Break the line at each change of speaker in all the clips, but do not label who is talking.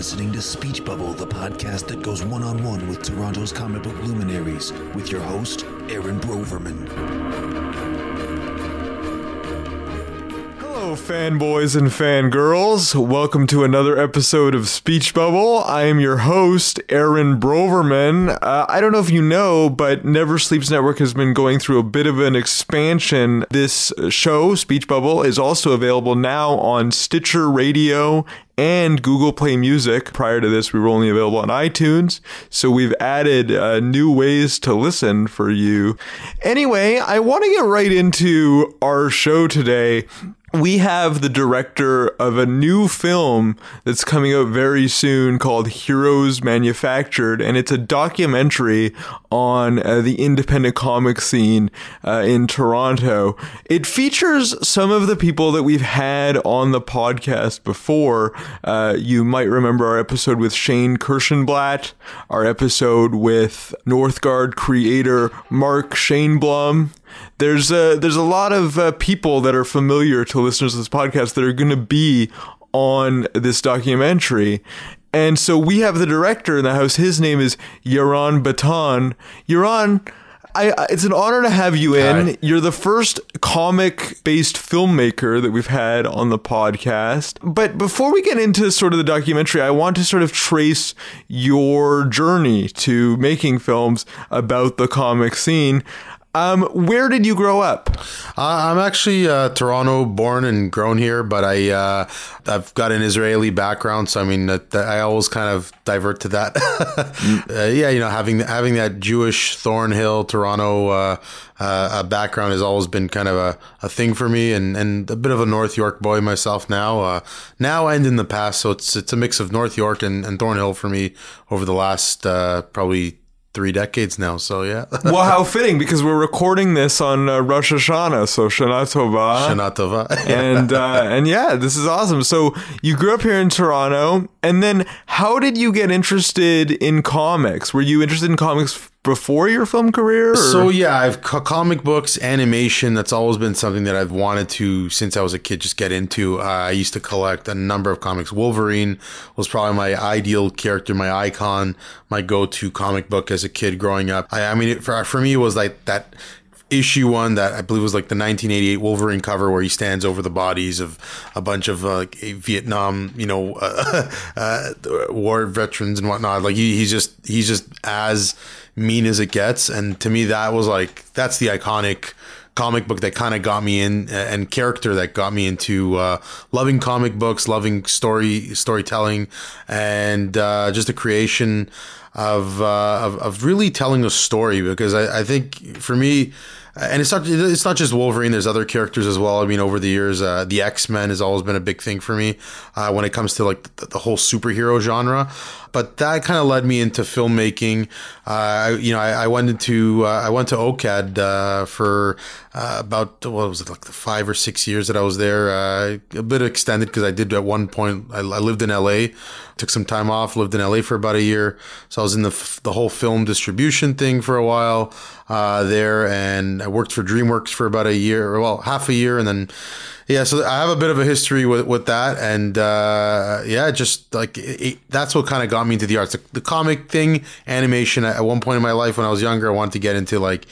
listening to Speech Bubble, the podcast that goes one on one with Toronto's comic book luminaries, with your host, Aaron Broverman.
Fanboys and fangirls. Welcome to another episode of Speech Bubble. I am your host, Aaron Broverman. Uh, I don't know if you know, but Never Sleeps Network has been going through a bit of an expansion. This show, Speech Bubble, is also available now on Stitcher Radio and Google Play Music. Prior to this, we were only available on iTunes. So we've added uh, new ways to listen for you. Anyway, I want to get right into our show today we have the director of a new film that's coming out very soon called Heroes Manufactured, and it's a documentary on uh, the independent comic scene uh, in Toronto. It features some of the people that we've had on the podcast before. Uh, you might remember our episode with Shane Kirshenblatt, our episode with Northguard creator Mark Shainblum there's a there's a lot of uh, people that are familiar to listeners of this podcast that are going to be on this documentary. And so we have the director in the house. His name is Yaron Betan. Yaron, I, it's an honor to have you in. Hi. You're the first comic based filmmaker that we've had on the podcast. But before we get into sort of the documentary, I want to sort of trace your journey to making films about the comic scene. Um, where did you grow up?
Uh, I'm actually uh, Toronto born and grown here, but I uh, I've got an Israeli background, so I mean I always kind of divert to that. Uh, yeah, you know, having having that Jewish Thornhill Toronto uh, uh, background has always been kind of a, a thing for me, and, and a bit of a North York boy myself now. now and in the past, so it's it's a mix of North York and, and Thornhill for me over the last probably three decades now. So yeah.
well, how fitting because we're recording this on uh, Rosh Hashanah, so Shana Tova.
Shana Tova.
and uh, and yeah, this is awesome. So you grew up here in Toronto, and then how did you get interested in comics? Were you interested in comics before your film career? Or?
So yeah, I've comic books, animation. That's always been something that I've wanted to since I was a kid. Just get into. Uh, I used to collect a number of comics. Wolverine was probably my ideal character, my icon, my go-to comic book as a kid growing up. I, I mean, it, for for me, it was like that issue one that I believe was like the 1988 Wolverine cover where he stands over the bodies of a bunch of uh, Vietnam, you know, uh, uh, war veterans and whatnot. Like he, he's just he's just as mean as it gets. And to me, that was like that's the iconic comic book that kind of got me in and character that got me into uh, loving comic books, loving story storytelling, and uh, just the creation of, uh, of, of really telling a story. Because I, I think for me and it's not it's not just Wolverine. There's other characters as well. I mean, over the years, uh, the X Men has always been a big thing for me uh, when it comes to like the, the whole superhero genre. But that kind of led me into filmmaking. Uh, you know, I, I went into uh, I went to OCAD uh, for uh, about what was it like the five or six years that I was there. a bit extended because I did at one point. I, I lived in LA took some time off, lived in LA for about a year. So I was in the, the whole film distribution thing for a while uh, there, and I worked for DreamWorks for about a year, well, half a year, and then yeah, so I have a bit of a history with, with that, and uh, yeah, just like it, it, that's what kind of got me into the arts, the, the comic thing, animation. At one point in my life, when I was younger, I wanted to get into like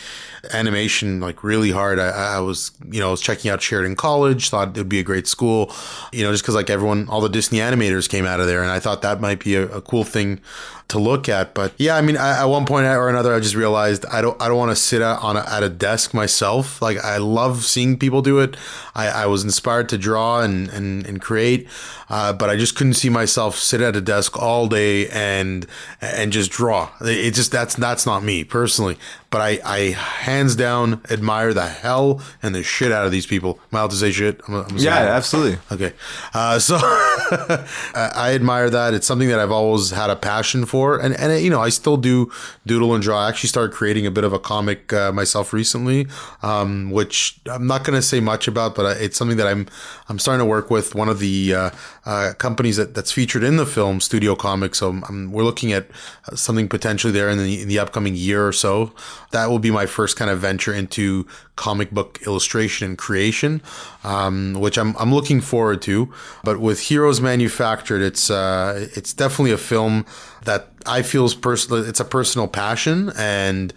animation like really hard. I, I, was, you know, I was checking out Sheridan College, thought it'd be a great school, you know, just because like everyone, all the Disney animators came out of there, and I thought that might be a, a cool thing to look at. But yeah, I mean, I, at one point or another, I just realized I don't I don't want to sit at, on a, at a desk myself. Like I love seeing people do it. I, I was inspired to draw and and, and create, uh, but I just couldn't see myself sit at a desk all day and and just draw. It just that's that's not me personally. But I, I hands down admire the hell and the shit out of these people. Am I allowed to say shit? I'm,
I'm yeah, absolutely.
Okay. Uh, so I admire that. It's something that I've always had a passion for. And, and you know, I still do doodle and draw. I actually started creating a bit of a comic uh, myself recently, um, which I'm not going to say much about, but it's something that I'm I'm starting to work with one of the uh, uh, companies that, that's featured in the film, Studio Comics. So I'm, we're looking at something potentially there in the, in the upcoming year or so. That will be my first kind of venture into comic book illustration and creation, um, which I'm, I'm looking forward to. But with Heroes Manufactured, it's uh, it's definitely a film that I feel is personal. It's a personal passion and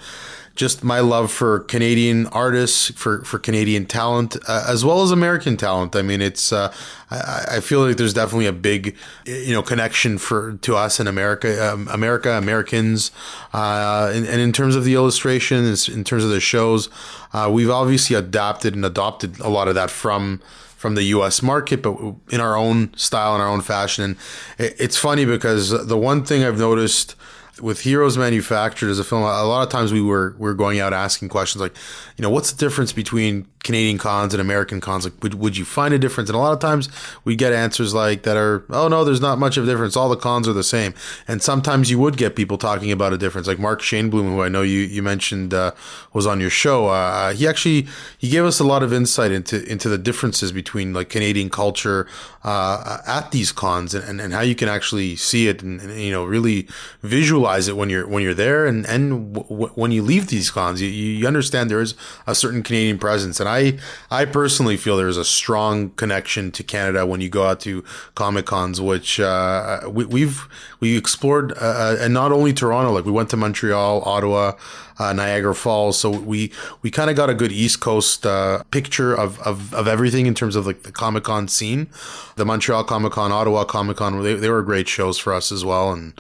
just my love for Canadian artists, for, for Canadian talent, uh, as well as American talent. I mean, it's uh, I, I, feel like there's definitely a big you know connection for to us in America, um, America, Americans, uh, and, and, in terms of the illustrations, in terms of the shows, uh, we've obviously adapted and adopted a lot of that from from the U.S. market, but in our own style and our own fashion. And it's funny because the one thing I've noticed with Heroes Manufactured as a film, a lot of times we were we are going out asking questions like, you know, what's the difference between Canadian cons and American cons? Like, would, would you find a difference? And a lot of times we get answers like that are, oh no, there's not much of a difference. All the cons are the same. And sometimes you would get people talking about a difference, like Mark Shainblum, who I know you you mentioned uh, was on your show. Uh, he actually he gave us a lot of insight into into the differences between like Canadian culture uh, at these cons and, and, and, how you can actually see it and, and, you know really visualize it when you're when you're there and and w- when you leave these cons, you, you understand there is a certain Canadian presence and I I personally feel there's a strong connection to Canada when you go out to Comic Cons, which uh, we, have we explored, uh, uh, and not only Toronto, like we went to Montreal, Ottawa, uh, Niagara Falls. So we we kind of got a good East Coast uh, picture of, of of everything in terms of like the Comic Con scene. The Montreal Comic Con, Ottawa Comic Con, they, they were great shows for us as well, and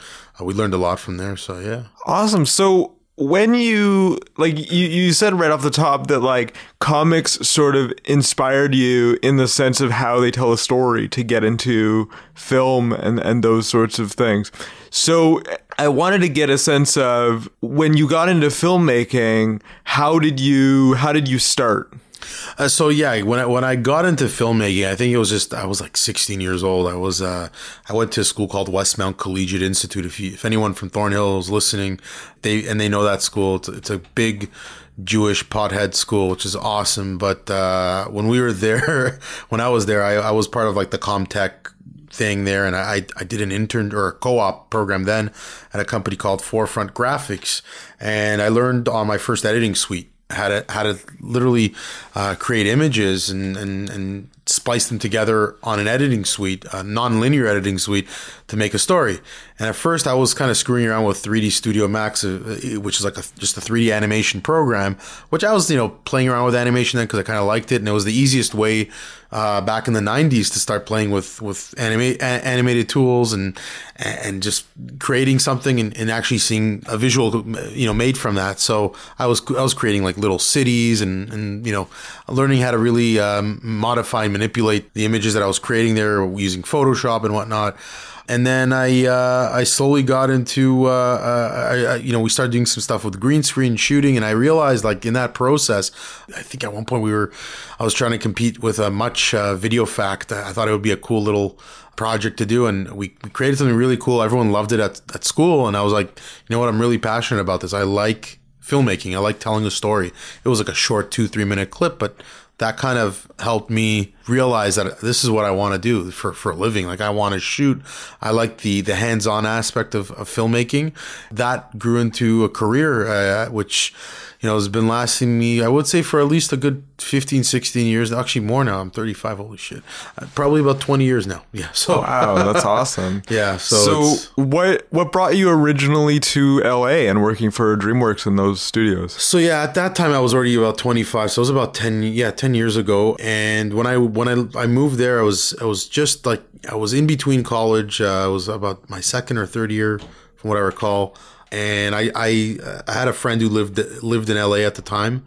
we learned a lot from there. So yeah,
awesome. So when you like you, you said right off the top that like comics sort of inspired you in the sense of how they tell a story to get into film and and those sorts of things so i wanted to get a sense of when you got into filmmaking how did you how did you start
uh, so yeah, when I, when I got into filmmaking, I think it was just I was like 16 years old. I was uh, I went to a school called Westmount Collegiate Institute. If you, if anyone from Thornhill is listening, they and they know that school. It's, it's a big Jewish pothead school, which is awesome. But uh, when we were there, when I was there, I, I was part of like the Comtech thing there, and I I did an intern or a co-op program then at a company called Forefront Graphics, and I learned on my first editing suite how to how to literally uh, create images and, and and splice them together on an editing suite, a non-linear editing suite, to make a story. And at first, I was kind of screwing around with 3D Studio Max, uh, which is like a, just a 3D animation program, which I was you know playing around with animation then because I kind of liked it, and it was the easiest way uh, back in the 90s to start playing with with anima- a- animated tools and and just creating something and, and, actually seeing a visual you know made from that so I was I was creating like little cities and and you know learning how to really um, modify and manipulate the images that I was creating there using Photoshop and whatnot and then I uh, I slowly got into uh, uh, I, you know we started doing some stuff with green screen shooting, and I realized like in that process, I think at one point we were I was trying to compete with a much uh, video fact. I thought it would be a cool little project to do, and we, we created something really cool. Everyone loved it at at school, and I was like, you know what, I'm really passionate about this. I like filmmaking. I like telling a story. It was like a short two three minute clip, but that kind of helped me realize that this is what I want to do for, for a living. Like I want to shoot. I like the, the hands-on aspect of, of filmmaking that grew into a career, uh, which, you know, has been lasting me, I would say for at least a good 15, 16 years. Actually more now. I'm 35. Holy shit. Uh, probably about 20 years now. Yeah. So,
wow, that's awesome.
yeah. So,
so what, what brought you originally to LA and working for DreamWorks in those studios?
So yeah, at that time I was already about 25. So it was about 10, yeah, 10 years ago. And when I, when I, I moved there, I was, I was just like, I was in between college. Uh, I was about my second or third year from what I recall and I, I, I had a friend who lived lived in LA at the time.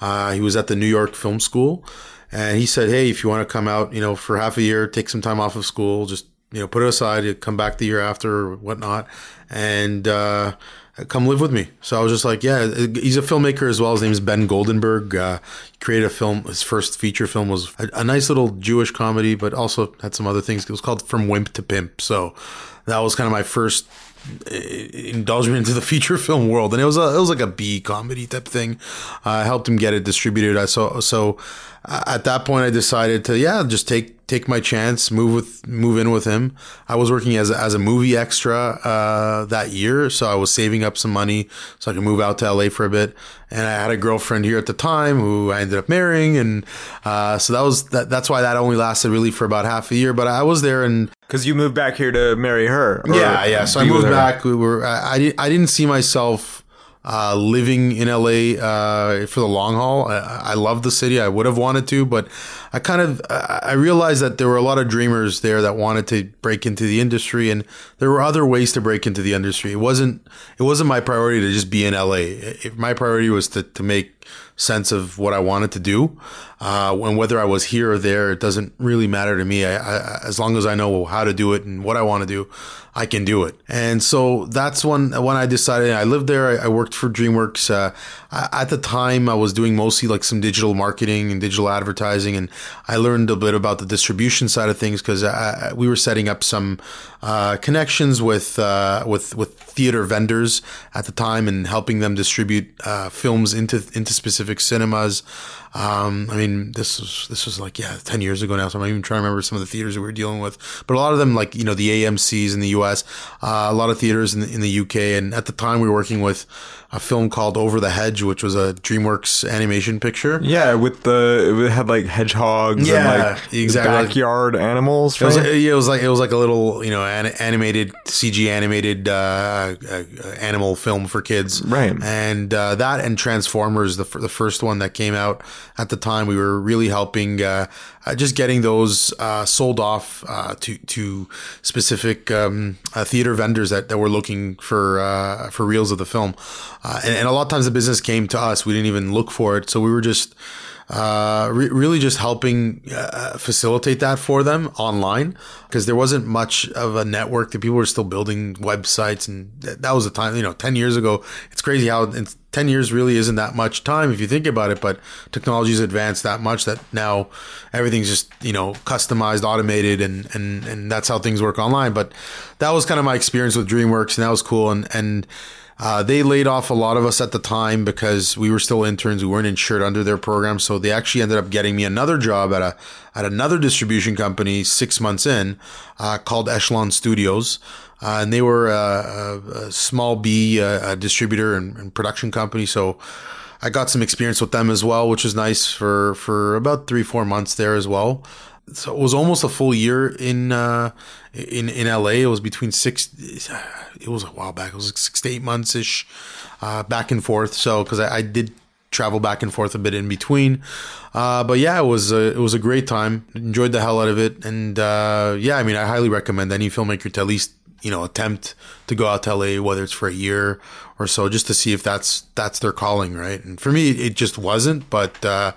Uh, he was at the New York Film School, and he said, "Hey, if you want to come out, you know, for half a year, take some time off of school, just you know, put it aside, come back the year after or whatnot, and uh, come live with me." So I was just like, "Yeah." He's a filmmaker as well. His name is Ben Goldenberg. Uh, he created a film. His first feature film was a, a nice little Jewish comedy, but also had some other things. It was called From Wimp to Pimp. So that was kind of my first indulged me into the feature film world, and it was a it was like a B comedy type thing. I helped him get it distributed. I saw so at that point I decided to yeah just take take my chance, move with move in with him. I was working as a, as a movie extra uh, that year, so I was saving up some money so I could move out to LA for a bit. And I had a girlfriend here at the time who I ended up marrying, and uh, so that was that, that's why that only lasted really for about half a year. But I was there and
Because you moved back here to marry her.
yeah, yeah. So I moved back. We were. I, I. I didn't see myself uh, living in LA uh, for the long haul. I, I love the city. I would have wanted to, but I kind of. I realized that there were a lot of dreamers there that wanted to break into the industry, and there were other ways to break into the industry. It wasn't. It wasn't my priority to just be in LA. It, my priority was to to make sense of what I wanted to do. Uh, and whether I was here or there, it doesn't really matter to me. I, I, as long as I know how to do it and what I want to do, I can do it. And so that's when when I decided I lived there. I, I worked for DreamWorks. Uh, I, at the time, I was doing mostly like some digital marketing and digital advertising, and I learned a bit about the distribution side of things because we were setting up some uh, connections with uh, with with theater vendors at the time and helping them distribute uh, films into into specific cinemas. Um, I mean, this was this was like yeah, ten years ago now. So I'm even trying to remember some of the theaters that we were dealing with, but a lot of them, like you know, the AMC's in the U.S., uh, a lot of theaters in the, in the U.K. And at the time, we were working with a film called Over the Hedge, which was a DreamWorks animation picture.
Yeah, with the it had like hedgehogs
Yeah,
and like
exactly.
backyard animals.
It was, it was like it was like a little you know an, animated CG animated uh, uh, animal film for kids,
Right.
And uh, that and Transformers, the the first one that came out at the time, we were really helping uh, uh, just getting those uh, sold off uh, to to specific um, theater vendors that, that were looking for uh, for reels of the film, and, and a lot of times the business came to us. We didn't even look for it, so we were just uh, re- really just helping uh, facilitate that for them online because there wasn't much of a network that people were still building websites and th- that was the time you know 10 years ago. It's crazy how in 10 years really isn't that much time if you think about it but technology's advanced that much that now everything's just you know customized automated and and and that's how things work online. But that was kind of my experience with dreamworks and that was cool. And and uh, they laid off a lot of us at the time because we were still interns. We weren't insured under their program, so they actually ended up getting me another job at a at another distribution company six months in, uh, called Echelon Studios, uh, and they were a, a, small B uh, distributor and, and production company. So I got some experience with them as well, which was nice for for about three four months there as well. So it was almost a full year in uh, in in LA. It was between six. It was a while back. It was like six to eight months ish, uh, back and forth. So because I, I did travel back and forth a bit in between, uh, but yeah, it was a, it was a great time. Enjoyed the hell out of it, and uh, yeah, I mean, I highly recommend any filmmaker to at least you know attempt to go out to LA, whether it's for a year or so, just to see if that's that's their calling, right? And for me, it just wasn't, but uh,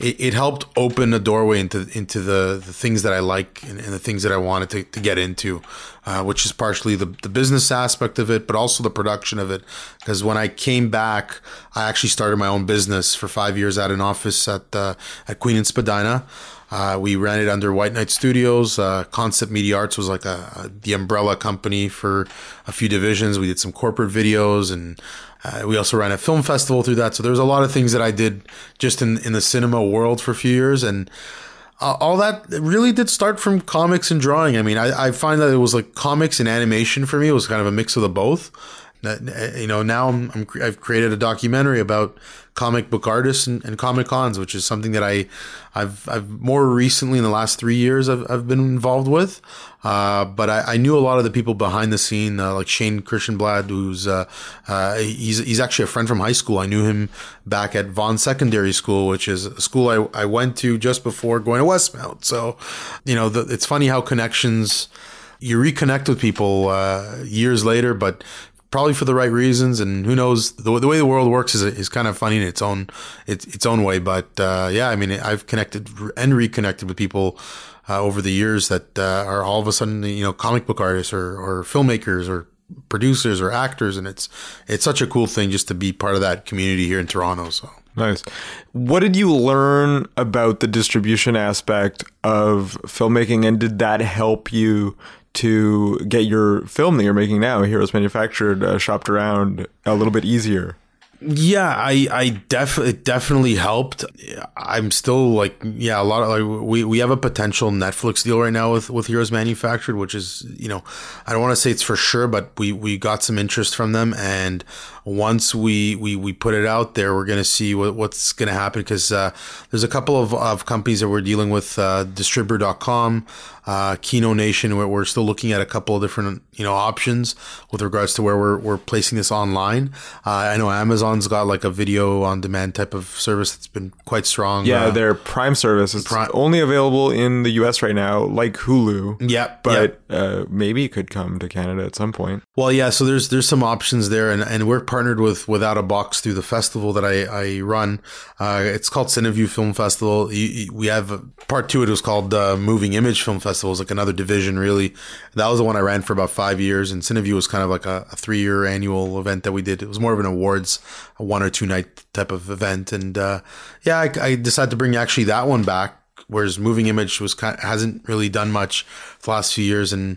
it, it helped open a doorway into into the, the things that I like and, and the things that I wanted to, to get into, uh, which is partially the the business aspect of it, but also the production of it. Because when I came back, I actually started my own business for five years at an office at uh, at Queen and Spadina. Uh, we ran it under White Knight Studios. Uh, Concept Media Arts was like a, a, the umbrella company for a few divisions. We did some corporate videos, and uh, we also ran a film festival through that. So there's a lot of things that I did just in in the cinema world for a few years, and uh, all that really did start from comics and drawing. I mean, I, I find that it was like comics and animation for me. It was kind of a mix of the both. That, you know, now I'm, I'm I've created a documentary about comic book artists and, and comic cons, which is something that I, I've, I've more recently in the last three years I've, I've been involved with. Uh, but I, I knew a lot of the people behind the scene, uh, like Shane Kirshenblatt, who's, uh, uh, he's, he's actually a friend from high school. I knew him back at Vaughan Secondary School, which is a school I, I went to just before going to Westmount. So, you know, the, it's funny how connections, you reconnect with people, uh, years later, but probably for the right reasons. And who knows the, the way the world works is, is kind of funny in its own its, its own way. But uh, yeah, I mean, I've connected and reconnected with people uh, over the years that uh, are all of a sudden you know comic book artists or, or filmmakers or producers or actors, and it's it's such a cool thing just to be part of that community here in Toronto. So.
Nice. What did you learn about the distribution aspect of filmmaking, and did that help you to get your film that you're making now, Heroes Manufactured, uh, shopped around a little bit easier.
Yeah, I I definitely it definitely helped. I'm still like yeah, a lot of like we we have a potential Netflix deal right now with with Heroes Manufactured, which is you know I don't want to say it's for sure, but we we got some interest from them, and once we we we put it out there, we're gonna see what what's gonna happen because uh, there's a couple of, of companies that we're dealing with, uh, Distribber.com uh, Kino Nation, where we're still looking at a couple of different you know options with regards to where we're, we're placing this online. Uh, I know Amazon's got like a video on demand type of service that's been quite strong.
Yeah,
Uh,
their Prime service is
Prime-
only available in the US right now, like Hulu.
yeah,
But uh, maybe it could come to Canada at some point.
Well, yeah. So there's there's some options there, and, and we're partnered with Without a Box through the festival that I, I run. Uh, it's called Cineview Film Festival. We have part two. It was called uh, Moving Image Film Festival. It's like another division, really. That was the one I ran for about five years, and Cineview was kind of like a, a three year annual event that we did. It was more of an awards, a one or two night type of event, and uh, yeah, I, I decided to bring actually that one back. Whereas Moving Image was kind of, hasn't really done much the last few years, and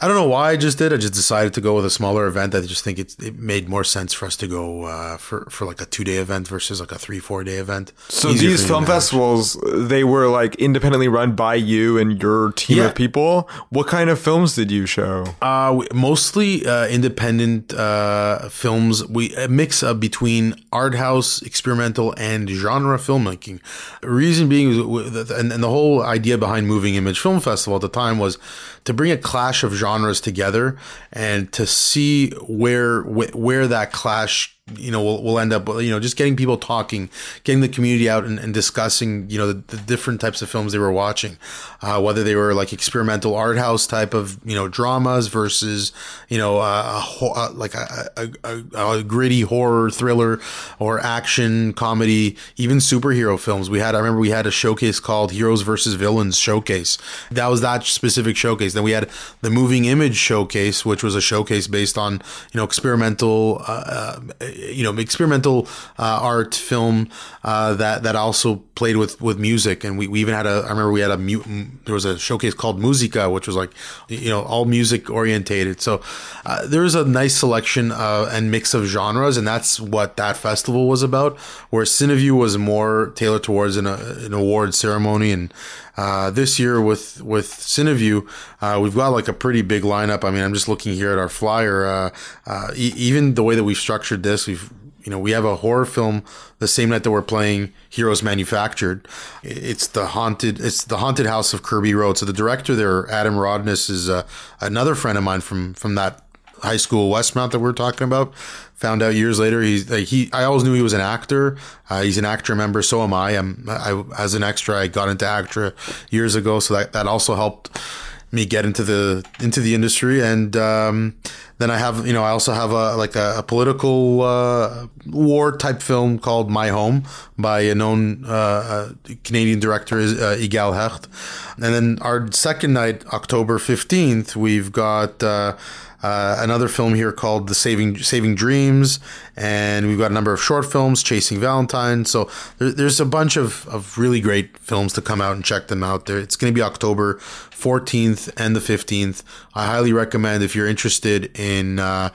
I don't know why I just did. I just decided to go with a smaller event. I just think it, it made more sense for us to go uh, for for like a two day event versus like a three four day event.
So
Easier
these film festivals, they were like independently run by you and your team
Yeah.
of people. What kind of films did you show?
Uh, mostly uh, independent uh, films. We a mix of between art house, experimental, and genre filmmaking. Reason being, is w- th- and, and the whole idea behind Moving Image Film Festival at the time was to bring a clash of genres together and to see where where that clash you know we'll, we'll end up you know just getting people talking getting the community out and, and discussing you know the, the different types of films they were watching. Uh, whether they were like experimental art house type of you know dramas versus you know uh, a, uh, like a, a, a, a gritty horror thriller or action comedy even superhero films. We had i remember we had a showcase called heroes versus villains showcase. That was that specific showcase. Then we had the moving image showcase which was a showcase based on you know experimental uh, uh, you know experimental uh, art film uh, that that also played with with music. And we, we even had a I remember we had a there was a showcase called Musica which was like you know all music orientated. So uh, there was a nice selection uh, and mix of genres. And that's what that festival was about where Cineview was more tailored towards an, uh, an award ceremony and uh, this year with with Cineview, uh, we've got like a pretty big lineup. I mean, I'm just looking here at our flyer. Uh, uh, e- even the way that we've structured this, we've you know we have a horror film the same night that we're playing Heroes Manufactured. It's the haunted. It's the haunted house of Kirby Road. So the director there, Adam Rodness, is uh, another friend of mine from from that high school Westmount that we are talking about. Found out years later he's like he. I always knew he was an actor. Uh, he's an actor member. So am I. I'm I as an extra. I got into actor years ago, so that that also helped me get into the into the industry. And um, then I have you know I also have a like a, a political uh, war type film called My Home by a known uh, uh, Canadian director is uh, Igal Hecht. And then our second night, October fifteenth, we've got. Uh, another film here called The Saving Saving Dreams, and we've got a number of short films, Chasing Valentine. So there, there's a bunch of, of really great films to come out and check them out. There, it's going to be October 14th and the 15th. I highly recommend if you're interested in. Uh,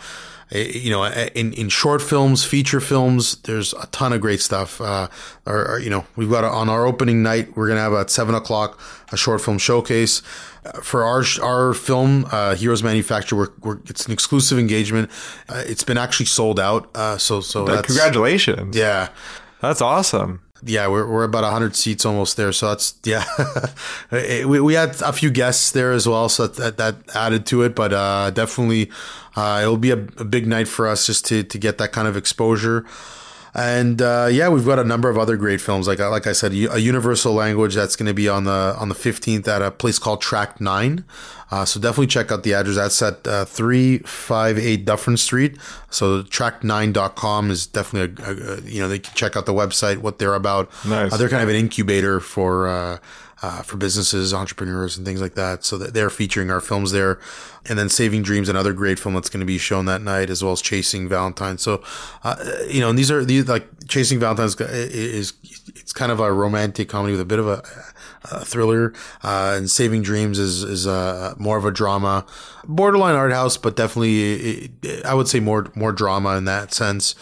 you know, in, in short films, feature films, there's a ton of great stuff. Uh, or, or, you know, we've got a, on our opening night, we're going to have at seven o'clock a short film showcase. Uh, for our our film, uh, Heroes Manufacture, we're, we're, it's an exclusive engagement. Uh, it's been actually sold out. Uh, so so that's,
Congratulations.
Yeah,
That's awesome.
Yeah, we're, we're about 100 seats almost there. So that's, yeah. we, we had a few guests there as well. So that, that added to it. But uh, definitely, uh, it'll be a, a big night for us just to, to get that kind of exposure. And uh, yeah, we've got a number of other great films. Like like I said, a universal language that's going to be on the on the fifteenth at a place called Track Nine. Uh, so definitely check out the address. That's at uh, three five eight Dufferin Street. So track9.com is definitely a, a, you know they can check out the website what they're about.
Nice.
Uh, they're kind of an incubator for. Uh, for businesses, entrepreneurs, and things like that. So that they're featuring our films there, and then Saving Dreams, another great film that's going to be shown that night, as well as Chasing Valentine. So, uh, you know, and these are these like Chasing Valentine's is it's kind of a romantic comedy with a bit of a, a thriller, uh, and Saving Dreams is is uh, more of a drama, borderline art house, but definitely I would say more more drama in that sense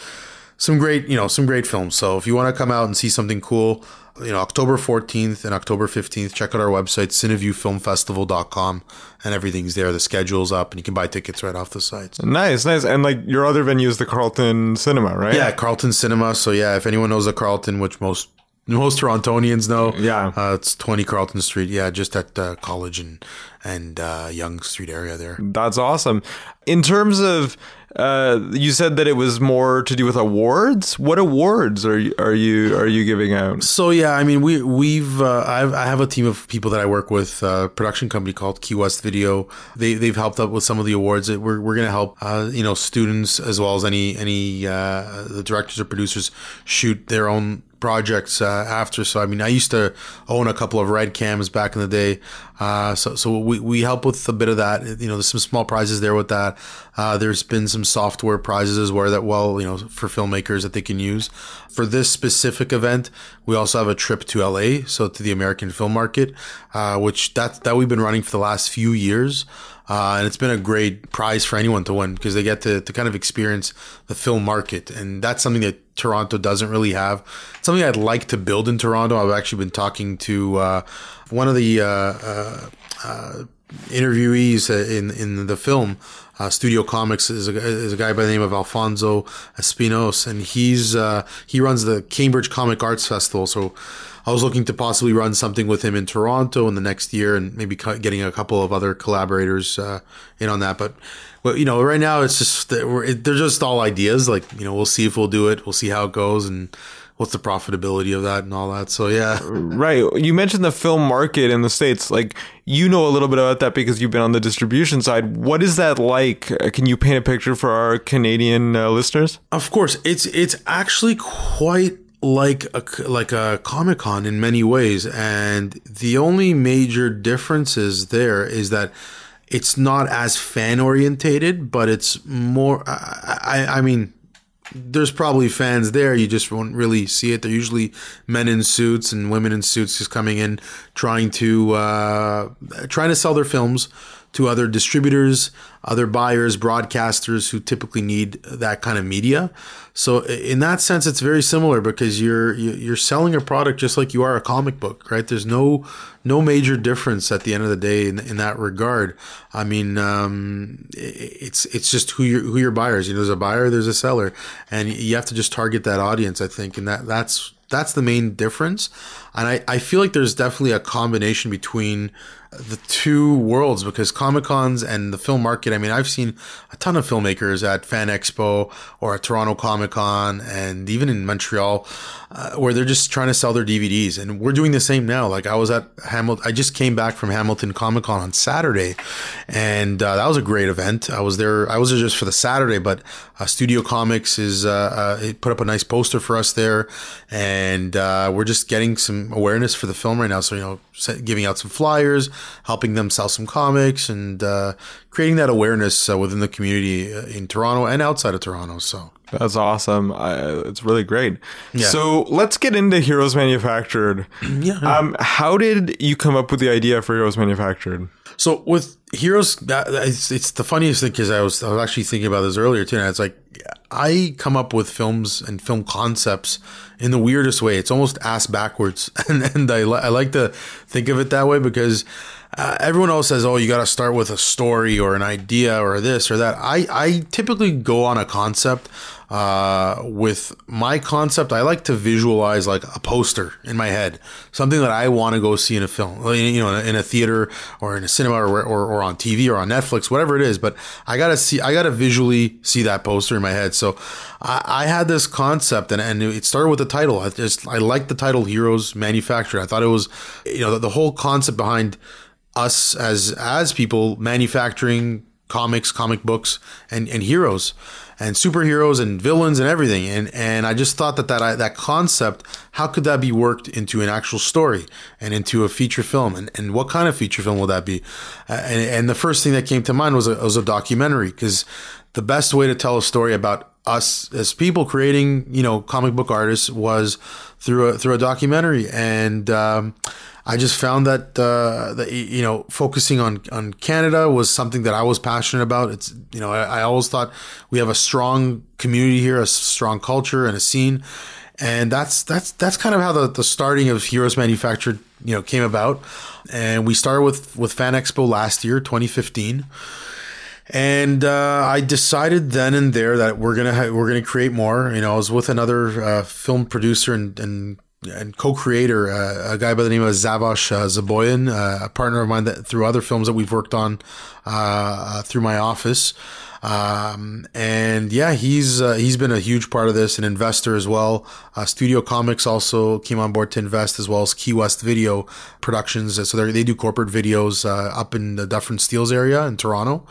some great, you know, some great films. So if you want to come out and see something cool, you know, October 14th and October 15th, check out our website, cineviewfilmfestival.com, and everything's there. The schedule's up, and you can buy tickets right off the site.
Nice, nice. And like your other venue is the Carlton Cinema, right?
Yeah, Carlton Cinema. So yeah, if anyone knows the Carlton, which most most Torontonians know,
yeah,
uh, it's 20 Carlton Street. Yeah, just at uh, College and and uh, Yonge Street area there.
That's awesome. In terms of uh, you said that it was more to do with awards. What awards are you are you are you giving out?
So yeah, I mean we we've uh, I've, I have a team of people that I work with, uh, production company called Key West Video. They they've helped out with some of the awards. We're we're gonna help uh, you know students as well as any any uh, the directors or producers shoot their own projects uh, after. So I mean, I used to own a couple of red cams back in the day. Uh, so so we, we help with a bit of that. You know, there's some small prizes there with that. Uh, there's been some software prizes as well that well you know for filmmakers that they can use. For this specific event, we also have a trip to LA, so to the American film market, uh, which that that we've been running for the last few years. Uh, and it's been a great prize for anyone to win because they get to, to kind of experience the film market. And that's something that Toronto doesn't really have. Something I'd like to build in Toronto. I've actually been talking to uh, one of the uh, uh, uh interviewees in, in the film. Uh, Studio Comics is a, is a guy by the name of Alfonso Espinos, and he's he runs the Cambridge Comic Arts Festival. So I was looking to possibly run something with him in Toronto in the next year, and maybe getting a couple of other collaborators uh, in on that. But well, you know, right now it's just they're just all ideas. Like you know, we'll see if we'll do it. We'll see how it goes, and what's the profitability of that and all that. So yeah,
right. You mentioned the film market in the states. Like you know a little bit about that because you've been on the distribution side. What is that like? Can you paint a picture for our Canadian uh, listeners?
Of course, it's it's actually quite like a like a Comic Con in many ways, and the only major differences there is that it's not as fan orientated, but it's more. I, I, I mean, there's probably fans there. You just won't really see it. They're usually men in suits and women in suits just coming in, trying to uh, trying to sell their films to other distributors, other buyers, broadcasters who typically need that kind of media. So in that sense, it's very similar because you're you're selling a product just like you are a comic book, right? There's no no major difference at the end of the day in, in that regard. I mean, um, it's it's just who your who your buyers. You know, there's a buyer, there's a seller, and you have to just target that audience. I think, and that that's that's the main difference. And I, I feel like there's definitely a combination between the two worlds because Comic Cons and the film market. I mean, I've seen a ton of filmmakers at Fan Expo or at Toronto Comic Con and even in Montreal uh, where they're just trying to sell their DVDs. And we're doing the same now. Like I was at Hamilton, I just came back from Hamilton Comic Con on Saturday and uh, that was a great event. I was there, I was there just for the Saturday, but uh, Studio Comics is, uh, uh, put up a nice poster for us there and uh, we're just getting some awareness for the film right now. So, you know, giving out some flyers, helping them sell some comics, and uh, creating that awareness uh, within the community uh, in Toronto and outside of Toronto. So
that's awesome. It's really great. Yeah. So let's get into Heroes Manufactured. yeah. Um, how did you come up with the idea for Heroes Manufactured?
So with Heroes, that, it's, it's the funniest thing because I was I was actually thinking about this earlier too. And it's like I come up with films and film concepts in the weirdest way. It's almost ass backwards, and, and I, I like to think of it that way because uh, everyone else says, "Oh, you got to start with a story or an idea or this or that." I I typically go on a concept. Uh, with my concept, I like to visualize like a poster in my head, something that I want to go see in a film, you know, in a theater or in a cinema or, or, or on TV or on Netflix, whatever it is. But I gotta see, I gotta visually see that poster in my head. So I, I had this concept, and, and it started with the title. I just I liked the title Heroes Manufactured. I thought it was, you know, the, the whole concept behind us as as people manufacturing comics, comic books, and, and heroes and superheroes and villains and everything. And and I just thought that that that concept, how could that be worked into an actual story and into a feature film? And and what kind of feature film will that be? And, and the first thing that came to mind was a, was a documentary because the best way to tell a story about us as people creating, you know, comic book artists was through a through a documentary, and um, I just found that uh, that you know focusing on on Canada was something that I was passionate about. It's you know I, I always thought we have a strong community here, a strong culture, and a scene, and that's that's that's kind of how the, the starting of Heroes Manufactured you know came about, and we started with with Fan Expo last year, 2015 and uh, I decided then and there that we're gonna ha- we're gonna create more. You know, I was with another uh, film producer and, and and co-creator, uh, a guy by the name of Zavosh uh, Zaboyan, uh, a partner of mine that through other films that we've worked on uh, through my office. Um, and yeah, he's uh, he's been a huge part of this, an investor as well. Uh, Studio Comics also came on board to invest, as well as Key West Video Productions. So they they do corporate videos up in the Dufferin Steels area in Toronto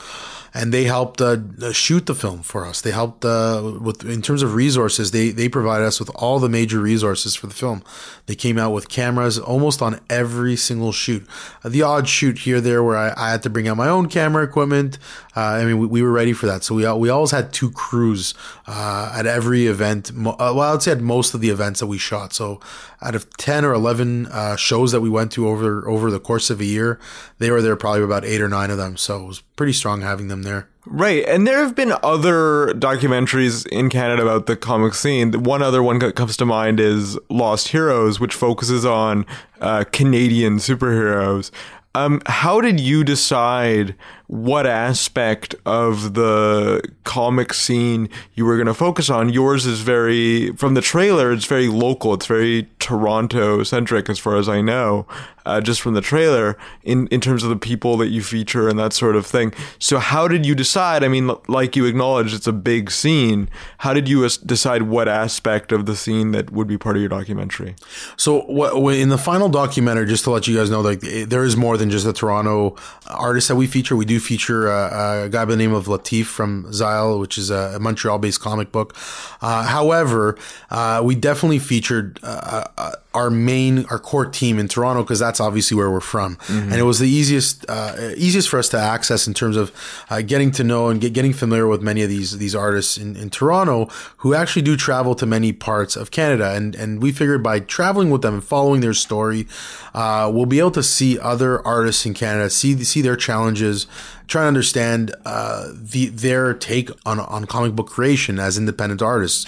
and they helped uh, shoot the film for us. They helped uh, with in terms of resources. They they provided us with all the major resources for the film. They came out with cameras almost on every single shoot. Uh, the odd shoot here there where I, I, had to bring out my own camera equipment. Uh, I mean, we, we, were ready for that. So we we always had two crews uh, at every event. Uh, well, I would say at most of the events that we shot. So out of ten or eleven shows that we went to over over the course of a year, they were there probably about eight or nine of them. So it was pretty strong having them there.
Right. And there have been other documentaries in Canada about the comic scene. One other one that comes to mind is Lost Heroes, which focuses on uh, Canadian superheroes. Um, how did you decide what aspect of the comic scene you were going to focus on? Yours is very, from the trailer, it's very local. It's very Toronto centric, as far as I know, uh, just from the trailer, in, in terms of the people that you feature and that sort of thing. So, how did you decide? I mean, like you acknowledged, it's a big scene. How did you decide what aspect of the scene that would be part of your documentary?
So, what, in the final documentary, just to let you guys know, like there is more than just the Toronto artists that we feature. We do feature a, a guy by the name of Latif from Xyle, which is a Montreal-based comic book. Uh, however, uh, we definitely featured uh, uh our main, our core team in Toronto because that's obviously where we're from, mm-hmm. and it was the easiest, uh, easiest for us to access in terms of uh, getting to know and get, getting familiar with many of these these artists in, in Toronto who actually do travel to many parts of Canada, and and we figured by traveling with them and following their story, uh, we'll be able to see other artists in Canada, see see their challenges, try to understand uh, the their take on on comic book creation as independent artists.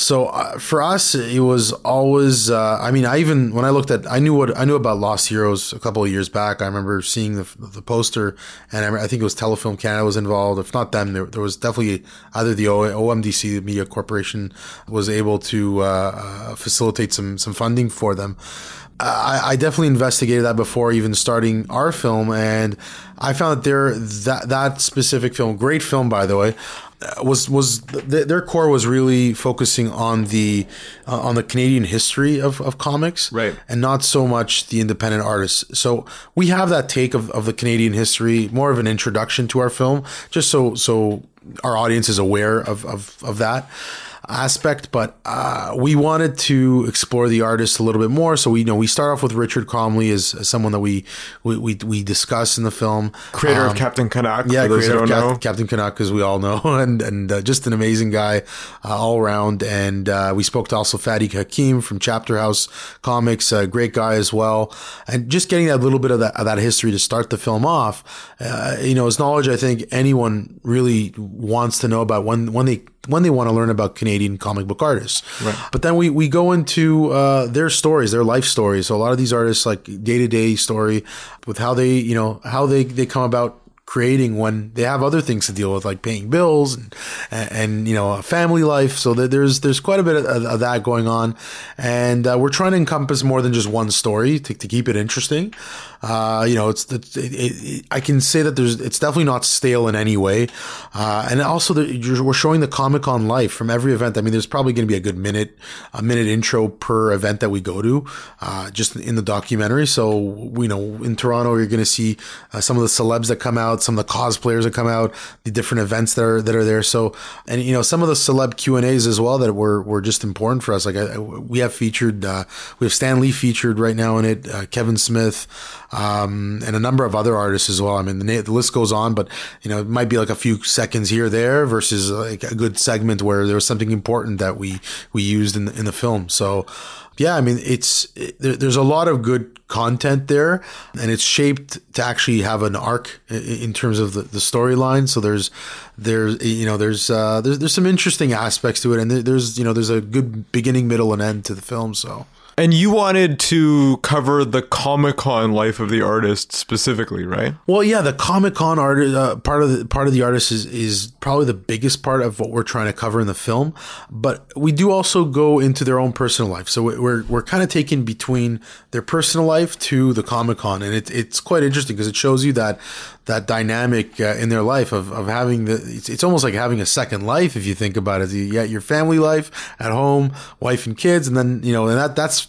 So uh, for us, it was always. Uh, I mean, I even when I looked at, I knew what I knew about Lost Heroes a couple of years back. I remember seeing the the poster, and I, I think it was Telefilm Canada was involved. If not them, there, there was definitely either the OMDC, the Media Corporation, was able to uh, uh, facilitate some some funding for them. I, I, definitely investigated that before even starting our film, and I found that there that that specific film, great film by the way, was was th- their core was really focusing on the uh, on the Canadian history of, of comics,
right,
and not so much the independent artists. So we have that take of, of the Canadian history, more of an introduction to our film, just so so our audience is aware of of, of that aspect, but uh, we wanted to explore the artist a little bit more. So we you know we start off with Richard Comely as, as someone that we we, we, we discuss in the film,
creator um, of Captain Canuck.
Yeah, creator of Cap- Captain Canuck, as we all know, and and uh, just an amazing guy uh, all around. And uh, we spoke to also Fadi Hakim from Chapter House Comics, a great guy as well. And just getting that little bit of that, of that history to start the film off, uh, you know, is knowledge I think anyone really wants to know about when when they when they want to learn about Canadian comic book artists. Right. But then we, we go into uh, their stories, their life stories. So a lot of these artists, like day to day story with how they, you know, how they, they come about creating when they have other things to deal with, like paying bills and, and you know, a family life. So there's there's quite a bit of, of that going on, and uh, we're trying to encompass more than just one story to, to keep it interesting. Uh, you know, it's, it's it, it, I can say that there's it's definitely not stale in any way, uh, and also the, we're showing the Comic Con life from every event. I mean, there's probably going to be a good minute a minute intro per event that we go to, uh, just in the documentary. So we know in Toronto you're going to see uh, some of the celebs that come out, some of the cosplayers that come out, the different events that are that are there. So and you know some of the celeb Q and A's as well that were were just important for us. Like I, we have featured uh, we have Stan Lee featured right now in it, uh, Kevin Smith, um, and a number of other artists as well. I mean the, the list goes on, but you know it might be like a few seconds here there versus like a good segment where there was something important that we we used in the, in the film. So yeah, I mean, it's it, there's a lot of good content there, and it's shaped to actually have an arc in terms of the, the storyline. So there's there's you know there's uh, there's there's some interesting aspects to it, and there's you know there's a good beginning, middle, and end to the film. So
and you wanted to cover the Comic Con life of the artist specifically, right?
Well, yeah, the Comic Con art uh, part of the part of the artist is is probably the biggest part of what we're trying to cover in the film. But we do also go into their own personal life, so we're we're kind of taking between their personal life to the Comic Con, and it, it's quite interesting because it shows you that that dynamic uh, in their life of, of having the it's, it's almost like having a second life if you think about it. You got your family life at home, wife and kids, and then you know, and that that's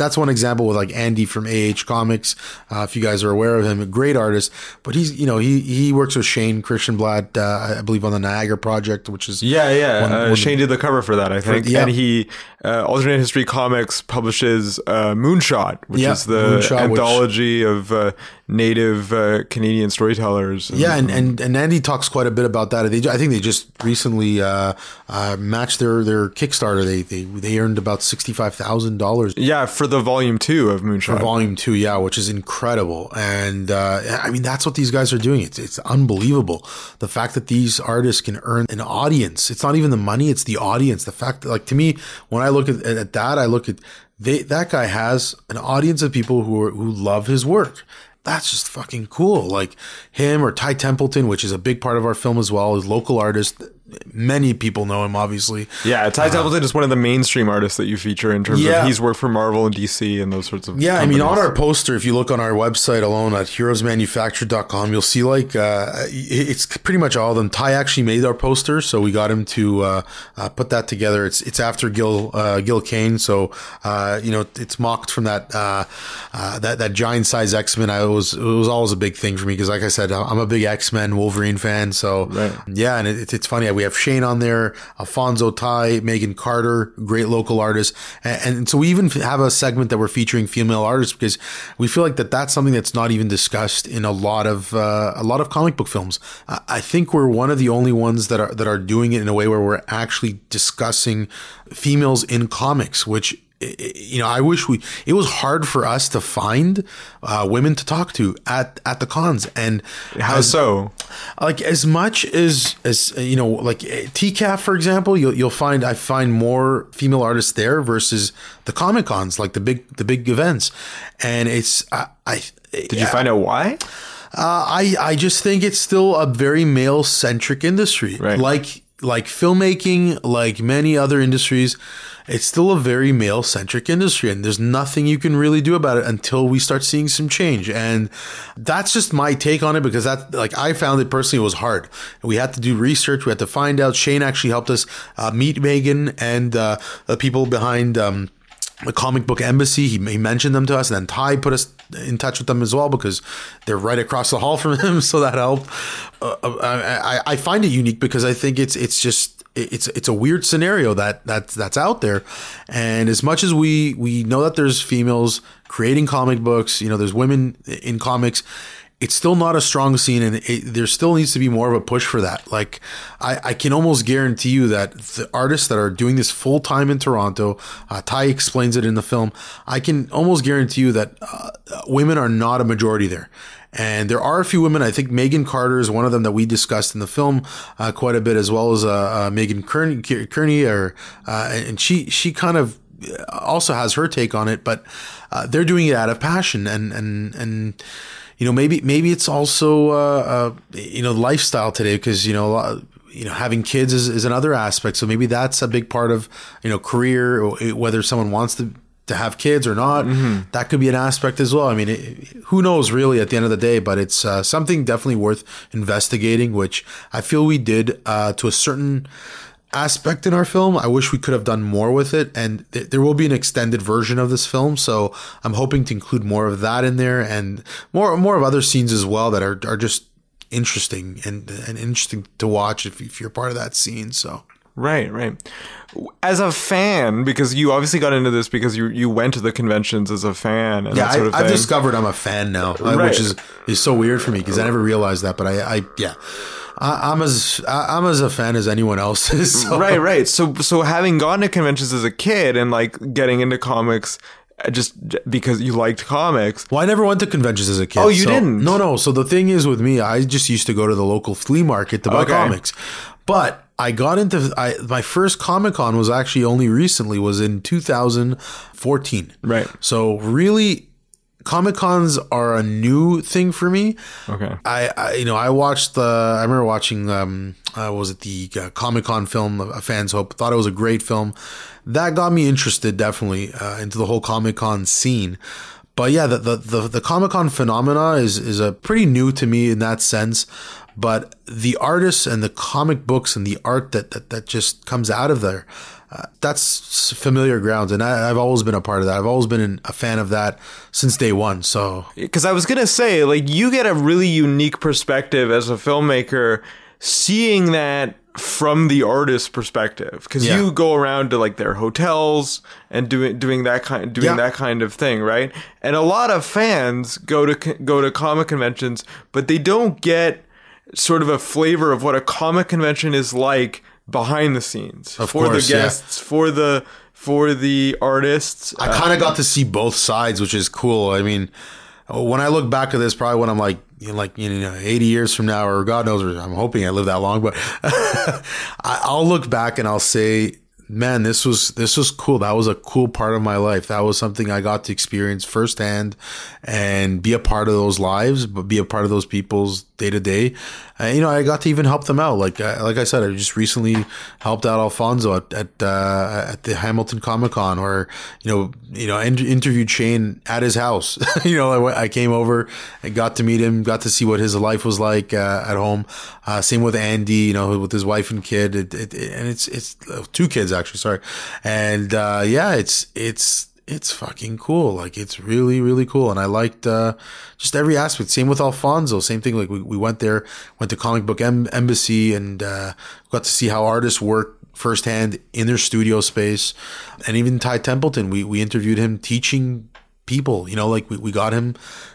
that's one example with like Andy from AH Comics. Uh, if you guys are aware of him, a great artist, but he's you know he he works with Shane Kirshenblatt, uh, I believe on the Niagara project, which is
yeah yeah. One, uh, one Shane did the cover for that, I think, for, yeah. and he uh, Alternate History Comics publishes uh, Moonshot, which is the Moonshot, anthology which, of uh, native uh, Canadian storytellers.
And, yeah, and, and, and Andy talks quite a bit about that. They, I think they just recently uh, uh, matched their, their Kickstarter. They they, they earned about sixty five thousand dollars.
Yeah, for the volume two of Moonshot.
For volume two, yeah, which is incredible. And uh, I mean, that's what these guys are doing. It's it's unbelievable. The fact that these artists can earn an audience. It's not even the money; it's the audience. The fact that, like, to me, when I look at, at that, I look at they, that guy has an audience of people who are, who love his work that's just fucking cool. Like him or Ty Templeton, which is a big part of our film as well, is local artist many people know him, obviously.
Yeah, Ty uh, Templeton is one of the mainstream artists that you feature in terms yeah. of he's worked for Marvel and DC and those sorts of.
Yeah, companies. I mean, on our poster, if you look on our website alone at heroesmanufactured.com, you'll see like uh, it's pretty much all of them. Ty actually made our poster, so we got him to uh, uh put that together. It's it's after Gil uh, Gil Kane, so uh, you know it's mocked from that that that giant size X Men. I was it was always a big thing for me because, like I said, I'm a big X Men Wolverine fan. So right. yeah, and it, it's funny we have Shane on there, Alfonso Tai, Meaghan Carter, great local artists. And, and, so we even have a segment that we're featuring female artists because we feel like that that's something that's not even discussed in a lot of uh, a lot of comic book films. I think we're one of the only ones that are that are doing it in a way where we're actually discussing females in comics, which you know, I wish we. It was hard for us to find uh, women to talk to at at the cons, and
how as, so?
Like as much as as you know, like TCAF for example, you'll you'll find I find more female artists there versus the comic cons, like the big the big events, and it's I. I
Did you find out why?
Uh, I I just think it's still a very male centric industry, right. like like filmmaking, like many other industries it's still a very male centric industry and there's nothing you can really do about it until we start seeing some change. And that's just my take on it because that, like, I found it personally was hard. We had to do research. We had to find out. Shane actually helped us uh, meet Meaghan and uh, the people behind, um, the comic book embassy. He, he, mentioned them to us, and then Ty put us in touch with them as well because they're right across the hall from him, so that helped. Uh, uh I, I find it unique because I think it's it's just it's it's a weird scenario that that's that's out there. And as much as we we know that there's females creating comic books you know there's women in comics it's still not a strong scene and it, there still needs to be more of a push for that. Like I, I can almost guarantee you that the artists that are doing this full time in toronto uh, ty explains it in the film. I can almost guarantee you that uh, women are not a majority there and there are a few women. I think Meaghan Carter is one of them that we discussed in the film uh, quite a bit, as well as uh, uh, Megan Kearney, Kearney or uh, and she she kind of also has her take on it, but uh, they're doing it out of passion and and and you know maybe maybe it's also uh, you know lifestyle today because you know you know having kids is, is another aspect so maybe that's a big part of you know career whether someone wants to to have kids or not.
Mm-hmm.
That could be an aspect as well. I mean, it, who knows really at the end of the day, but it's uh, something definitely worth investigating, which I feel we did uh, to a certain aspect in our film. I wish we could have done more with it, and th- there will be an extended version of this film. So I'm hoping to include more of that in there, and more more of other scenes as well that are are just interesting and and interesting to watch if, if you're part of that scene. So
Right, right. As a fan, because you obviously got into this because you you went to the conventions as a fan and
yeah,
that sort of
I, I've discovered I'm a fan now, uh,
Right.
which is is so weird for me because I never realized that. But I, I yeah. I, I'm as I, I'm as a fan as anyone else is. So.
right, right. So so having gone to conventions as a kid and like getting into comics uh, just because you liked comics.
Well, I never went to conventions as a kid.
Oh, you
so-
didn't?
No, no. So the thing is with me, I just used to go to the local flea market to buy
Okay.
comics. But I got into I, my first Comic Con was actually only recently was in 2014.
Right.
So really, Comic Cons are a new thing for me.
Okay.
I, I you know I watched the I remember watching um uh, was it the uh, Comic Con film A Fan's Hope thought it was a great film that got me interested definitely uh, into the whole Comic Con scene but yeah the the the, the Comic Con phenomena is is a pretty new to me in that sense but the artists and the comic books and the art that that, that just comes out of there uh, that's familiar grounds and I, I've always been a part of that I've always been an, a fan of that since day one so
because I was gonna say, like, you get a really unique perspective as a filmmaker, seeing that from the artist's perspective. Because
Yeah.
you go around to like their hotels and doing doing that kind doing
Yeah.
that kind of thing, right? And a lot of fans go to go to comic conventions, but they don't get sort of a flavor of what a comic convention is like behind the scenes
Of
for
course,
the
yeah.
guests, for the for the artists.
I kind of um, got to see both sides, which is cool. I mean, when I look back at this, probably when I'm like, you know, like you know, 80 years from now, or God knows, I'm hoping I live that long, but I, I'll look back and I'll say, man, this was this was cool. That was a cool part of my life. That was something I got to experience firsthand and be a part of those lives, but be a part of those people's day to day. You know, I got to even help them out. Like uh, like I said, I just recently helped out Alfonso at at, uh, at the Hamilton Comic Con, or you know, you know, in- interviewed Shane at his house. you know, I, I came over and got to meet him, got to see what his life was like uh, at home. Uh, same with Andy, you know, with his wife and kid, it, it, and it's it's uh, two kids. Sorry, and uh, yeah, it's it's it's fucking cool. Like it's really, really cool. And I liked uh, just every aspect. Same with Alfonso. Same thing. Like we, we went there, went to Comic Book em- Embassy, and uh, got to see how artists work firsthand in their studio space. And even Ty Templeton, we we interviewed him teaching people. You know, like we, we got him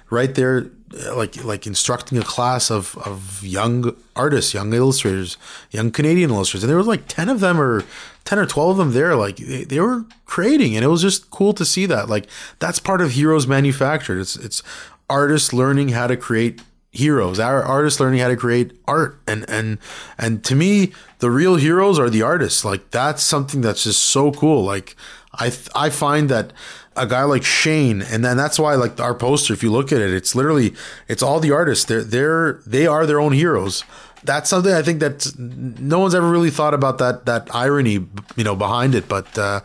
right there. uh, Like like instructing a class of, of young artists, young illustrators, young Canadian illustrators, and there was like ten of them or ten or twelve of them there. Like they, they were creating, and it was just cool to see that. Like that's part of Heroes Manufactured. It's it's artists learning how to create heroes. Our artists learning how to create art, and and and to me, the real heroes are the artists. Like that's something that's just so cool. Like I I find that a guy like Shane, and then that's why like our poster. If you look at it, it's literally it's all the artists. They're they're they are their own heroes. That's something I think that no one's ever really thought about that that irony, you know, behind it. But uh,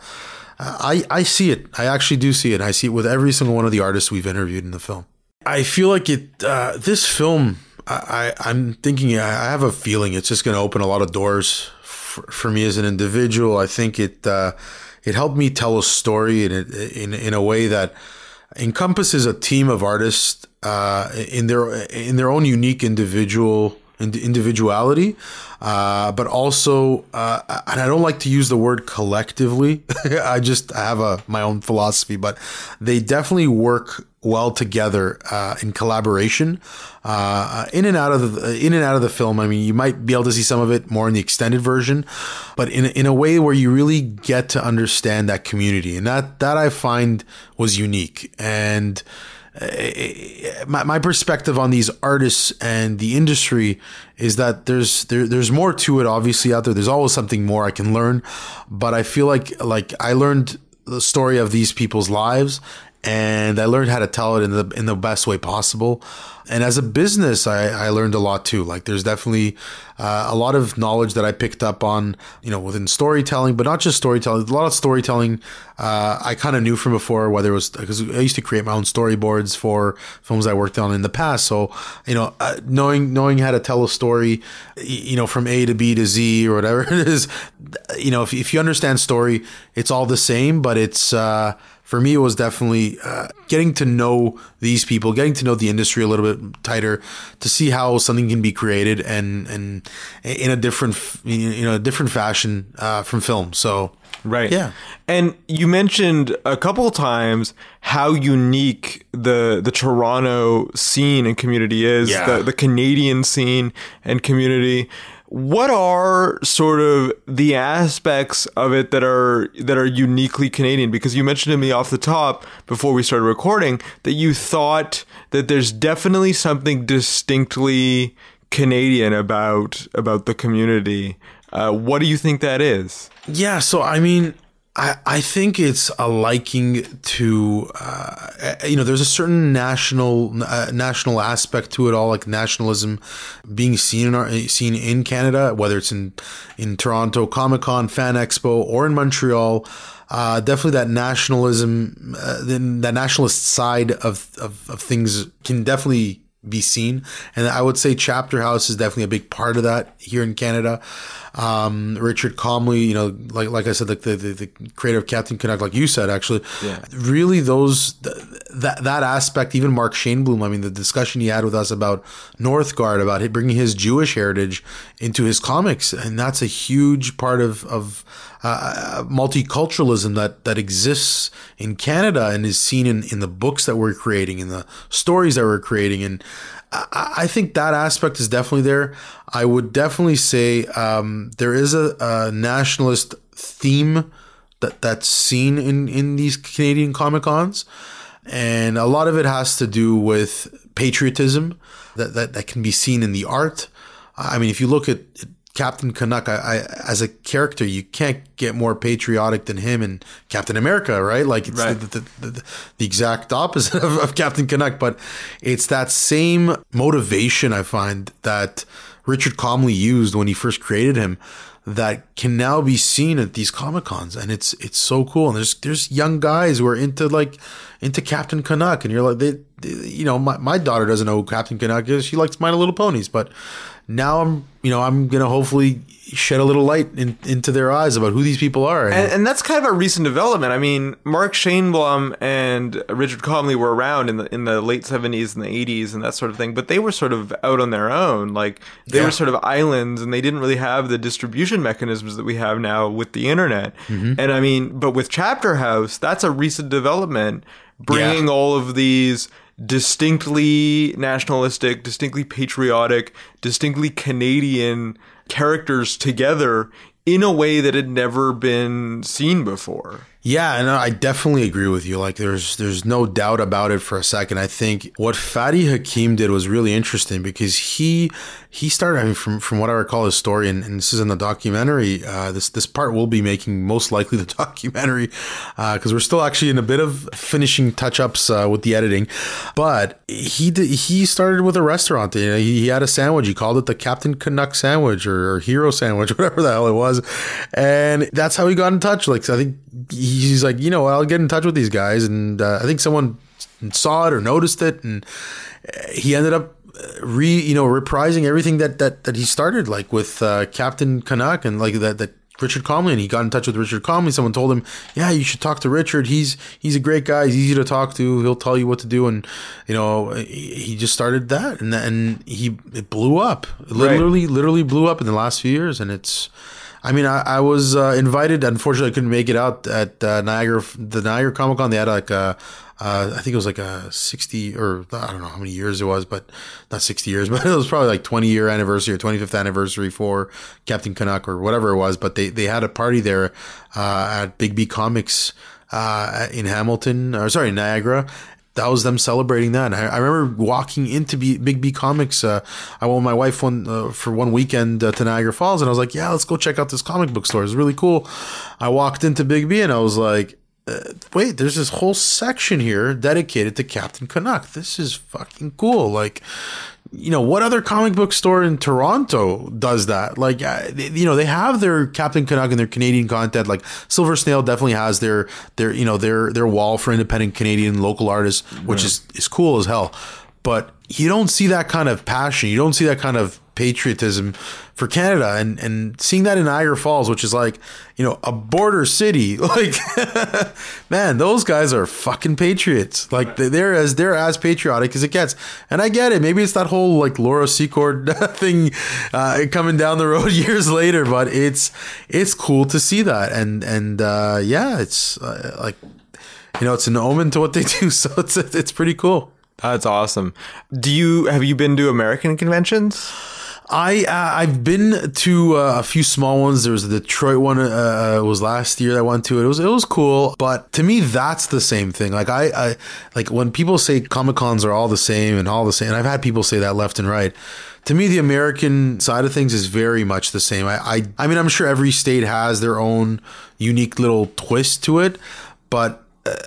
I I see it. I actually do see it. I see it with every single one of the artists we've interviewed in the film. I feel like it. Uh, this film, I, I I'm thinking. I have a feeling it's just going to open a lot of doors for, for me as an individual. I think it uh, it helped me tell a story in in in a way that encompasses a team of artists uh, in their in their own unique individual ind- individuality, uh, but also, uh, and I don't like to use the word collectively. I just have a my own philosophy, but they definitely work well together uh, in collaboration. Uh, in and out of the in and out of the film. I mean, you might be able to see some of it more in the extended version, but in in a way where you really get to understand that community, and that that I find was unique and Uh, my, my perspective on these artists and the industry is that there's there, there's more to it obviously out there. There's always something more i can learn. But i feel like like i learned the story of these people's lives and I learned how to tell it in the in the best way possible. And as a business, I, I learned a lot too. Like there's definitely uh, a lot of knowledge that I picked up on, you know, within storytelling, but not just storytelling. A lot of storytelling uh, I kind of knew from before, whether it was because I used to create my own storyboards for films I worked on in the past. So you know, uh, knowing knowing how to tell a story, you know, from A to B to Z or whatever it is, you know, if if you understand story, it's all the same, but it's uh, for me, it was definitely uh, getting to know these people, getting to know the industry a little bit tighter, to see how something can be created and and in a different you know a different fashion uh, from film. So
Right.
Yeah.
And you mentioned a couple times how unique the the Toronto scene and community is,
Yeah.
the the Canadian scene and community. What are sort of the aspects of it that are that are uniquely Canadian? Because you mentioned to me off the top before we started recording that you thought that there's definitely something distinctly Canadian about about the community. Uh, what do you think that is?
Yeah, so I mean, I I think it's a liking to uh, you know, there's a certain national uh, national aspect to it all, like nationalism being seen in our seen in Canada, whether it's in in Toronto Comic Con, Fan Expo, or in Montreal. Uh, definitely that nationalism, uh, then that nationalist side of, of, of things can definitely be seen. And I would say Chapterhouse is definitely a big part of that here in Canada. Um, Richard Comely, you know, like like I said, like the, the, the creator of Captain Canuck, like you said, actually,
Yeah.
really those th- that that aspect. Even Mark Shainblum, I mean, the discussion he had with us about Northguard, about bringing his Jewish heritage into his comics, and that's a huge part of of uh, multiculturalism that that exists in Canada and is seen in in the books that we're creating, in the stories that we're creating, and I, think that aspect is definitely there. I would definitely say um, there is a, a nationalist theme that that's seen in in these Canadian Comic Cons, and a lot of it has to do with patriotism that that, that can be seen in the art. I mean, if you look at Captain Canuck, I, I, as a character, you can't get more patriotic than him and Captain America, right? Like it's
Right.
the, the, the, the exact opposite of, of Captain Canuck, but it's that same motivation I find that Richard Comely used when he first created him that can now be seen at these comic cons and it's it's so cool and there's there's young guys who are into like into Captain Canuck and you're like they, they- you know my, my daughter doesn't know who Captain Canuck is she likes My Little Ponies but now I'm you know I'm gonna hopefully shed a little light in, into their eyes about who these people are and,
And, and that's kind of a recent development. I mean, Mark Shainblum and Richard Comely were around in the in the late seventies and the eighties and that sort of thing, but they were sort of out on their own. Like they
Yeah.
were sort of islands, and they didn't really have the distribution mechanisms that we have now with the internet.
Mm-hmm.
And I mean, but with Chapterhouse, that's a recent development, bringing
Yeah.
all of these distinctly nationalistic, distinctly patriotic, distinctly Canadian characters together in a way that had never been seen before.
Yeah, and I definitely agree with you. Like, there's there's no doubt about it for a second. I think what Fadi Hakim did was really interesting because he he started. I mean, from from what I recall his story, and, and this is in the documentary. Uh, this this part will be making most likely the documentary because we're still actually in a bit of finishing touch ups uh, with the editing. But he did, he started with a restaurant. You know, he, he had a sandwich. He called it the Captain Canuck sandwich or, or Hero sandwich, whatever the hell it was, and that's how he got in touch. Like, I think he's like, you know, I'll get in touch with these guys, and uh, I think someone saw it or noticed it, and uh, he ended up uh, re, you know, reprising everything that that that he started, like with uh, Captain Canuck and like that that. Richard Comely, and he got in touch with Richard Comely. Someone told him, "Yeah, you should talk to Richard. He's he's a great guy. He's easy to talk to. He'll tell you what to do." And you know, he he just started that, and then he it blew up. It literally, literally blew up in the last few years, and it's. I mean, I, I was uh, invited. Unfortunately, I couldn't make it out at uh, Niagara, the Niagara Comic Con. They had like a, uh, I think it was like a sixty or I don't know how many years it was, but not sixty years, but it was probably like twenty year anniversary or twenty fifth anniversary for Captain Canuck or whatever it was. But they they had a party there uh, at Big B Comics uh, in Hamilton, or sorry, Niagara, that was them celebrating that. I, I remember walking into B, Big B Comics. Uh, I went with my wife one uh, for one weekend uh, to Niagara Falls, and I was like, "Yeah, let's go check out this comic book store. It's really cool." I walked into Big B, and I was like, uh, wait, there's this whole section here dedicated to Captain Canuck. This is fucking cool. Like, you know, what other comic book store in Toronto does that? Like, uh, you know, they have their Captain Canuck and their Canadian content. Like, Silver Snail definitely has their their you know their their wall for independent Canadian local artists, which is is cool as hell. But you don't see that kind of passion. You don't see that kind of patriotism for Canada and and seeing that in Niagara Falls, which is like you know a border city. Like, man, those guys are fucking patriots. Like they- they're as they're as patriotic as it gets. And I get it. Maybe it's that whole like Laura Secord thing uh, coming down the road years later, but it's it's cool to see that. And and uh, yeah, it's uh, like you know it's an omen to what they do. So it's it's pretty cool.
That's awesome. Do you have you been to American conventions?
I uh, I've been to uh, a few small ones. There was the Detroit one. Uh, uh, was last year that I went to. It was it was cool, but to me that's the same thing. Like I, I like when people say Comic Cons are all the same and all the same. And I've had people say that left and right. To me, the American side of things is very much the same. I I, I mean, I'm sure every state has their own unique little twist to it, but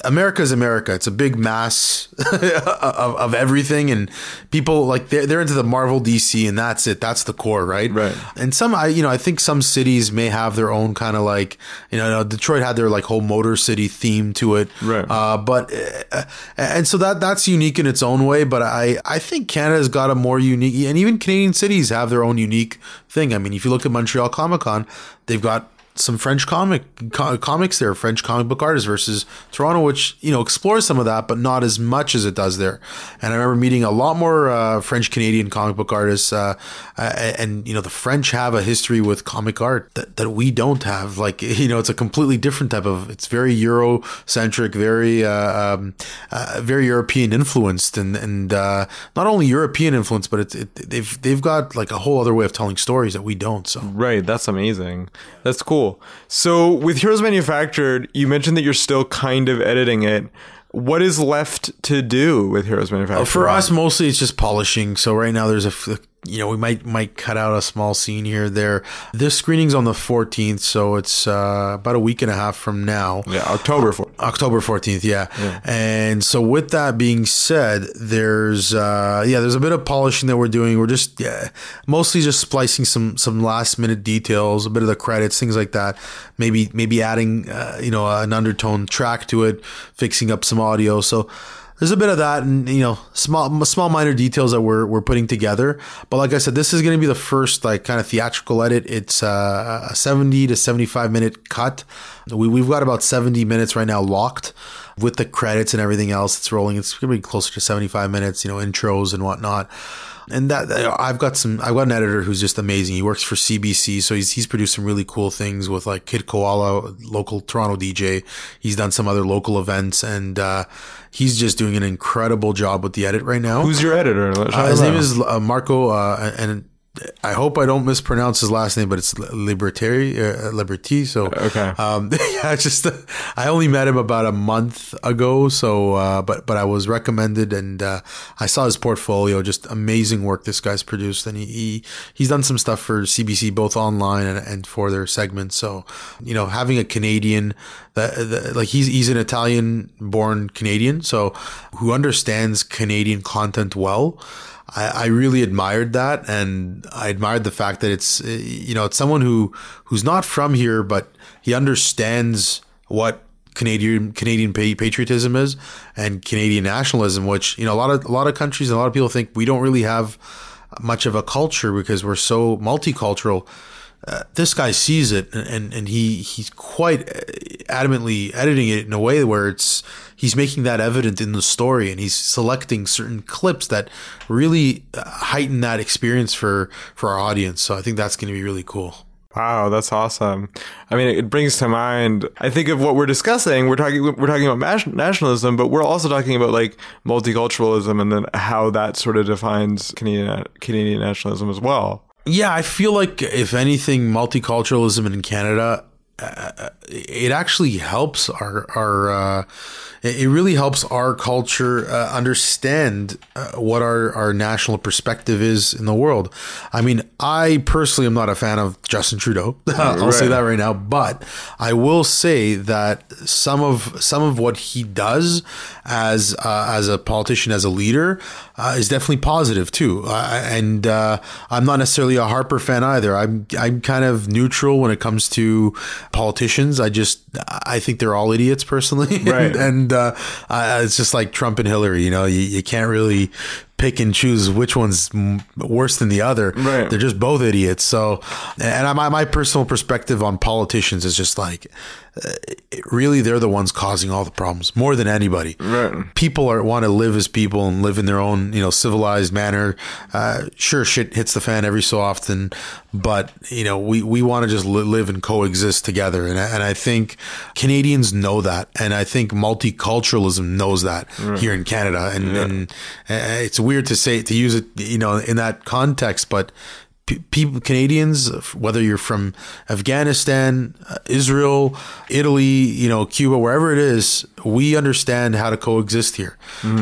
America is America. It's a big mass of, of everything, and people like they're, they're into the Marvel, DC, and that's it. That's the core, right?
Right.
And some, I you know, I think some cities may have their own kind of like you know, Detroit had their like whole Motor City theme to it,
Right.
Uh, but uh, and so that that's unique in its own way. But I I think Canada's got a more unique, and even Canadian cities have their own unique thing. I mean, if you look at Montreal Comic Con, they've got some French comic co- comics there, French comic book artists versus Toronto, which you know explores some of that, but not as much as it does there. And I remember meeting a lot more uh, French Canadian comic book artists, uh, and you know the French have a history with comic art that, that we don't have. Like you know, it's a completely different type of. It's very Eurocentric, very uh, um, uh, very European influenced, and and uh, not only European influenced, but it's it, they've they've got like a whole other way of telling stories that we don't. So.
Right, that's amazing. That's cool. So, with Heroes Manufactured, you mentioned that you're still kind of editing it. What is left to do with Heroes Manufactured?
For us, mostly it's just polishing. So right now, there's a, you know, we might might cut out a small scene here there. This screening's on the 14th, so it's uh, about a week and a half from now.
yeah, October 4th.
October 14th, yeah. And so with that being said, there's uh yeah, there's a bit of polishing that we're doing. We're just yeah, mostly just splicing some some last minute details, a bit of the credits, things like that. Maybe maybe adding uh, you know, an undertone track to it, fixing up some audio. So there's a bit of that and you know small small minor details that we're we're putting together. But like i said this is going to be the first like kind of theatrical edit. It's uh, a 70 to 75 minute cut. We, we've got about 70 minutes right now locked with the credits and everything else. That's rolling. It's going to be closer to 75 minutes you know intros and whatnot. And that I've got some I've got an editor who's just amazing. He works for CBC, so he's he's produced some really cool things with like Kid Koala, local Toronto DJ. He's done some other local events, and uh, he's just doing an incredible job with the edit right now.
Who's your editor?
Uh, his name is uh, Marco, uh, and I hope I don't mispronounce his last name, but it's Libertari, uh, Liberty. So
Okay.
um, yeah, just I only met him about a month ago. So, uh, but but I was recommended, and uh, I saw his portfolio. Just amazing work this guy's produced, and he, he he's done some stuff for CBC both online and, and for their segments. So, you know, having a Canadian that, that like he's he's an Italian born Canadian, so who understands Canadian content well. I, I really admired that, and I admired the fact that it's uh, you know it's someone who who's not from here, but he understands what Canadian Canadian patriotism is and Canadian nationalism, which you know a lot of a lot of countries and a lot of people think we don't really have much of a culture because we're so multicultural. Uh, this guy sees it and, and, and he he's quite adamantly editing it in a way where it's he's making that evident in the story and he's selecting certain clips that really uh, heighten that experience for for our audience so i think that's going to be really cool
Wow, that's awesome. I mean, it brings to mind. I think of what we're discussing. We're talking. We're talking about nationalism, but we're also talking about like multiculturalism and then how that sort of defines Canadian Canadian nationalism as well.
Yeah, I feel like if anything, multiculturalism in Canada uh, it actually helps our our uh, it really helps our culture uh, understand uh, what our, our national perspective is in the world. I mean, I personally am not a fan of Justin Trudeau. I'll say that right now, but I will say that some of some of what he does as uh, as a politician, as a leader, uh, is definitely positive too. and uh, I'm not necessarily a Harper fan either. I'm I'm kind of neutral when it comes to politicians. I just I think they're all idiots personally,
Right.
and uh, uh, it's just like Trump and Hillary. You know, you, you can't really pick and choose which one's worse than the other.
Right.
They're just both idiots. So, and my my personal perspective on politicians is just like, uh, really, they're the ones causing all the problems more than anybody.
Right.
People are want to live as people and live in their own you know civilized manner. Uh, sure, shit hits the fan every so often, but you know we we want to just li- live and coexist together. And I, and I think Canadians know that, and I think multiculturalism knows that here in Canada. And, and uh, it's weird to say to use it, you know, in that context, but people, Canadians, whether you're from Afghanistan, uh, Israel, Italy, you know, Cuba, wherever it is, we understand how to coexist here.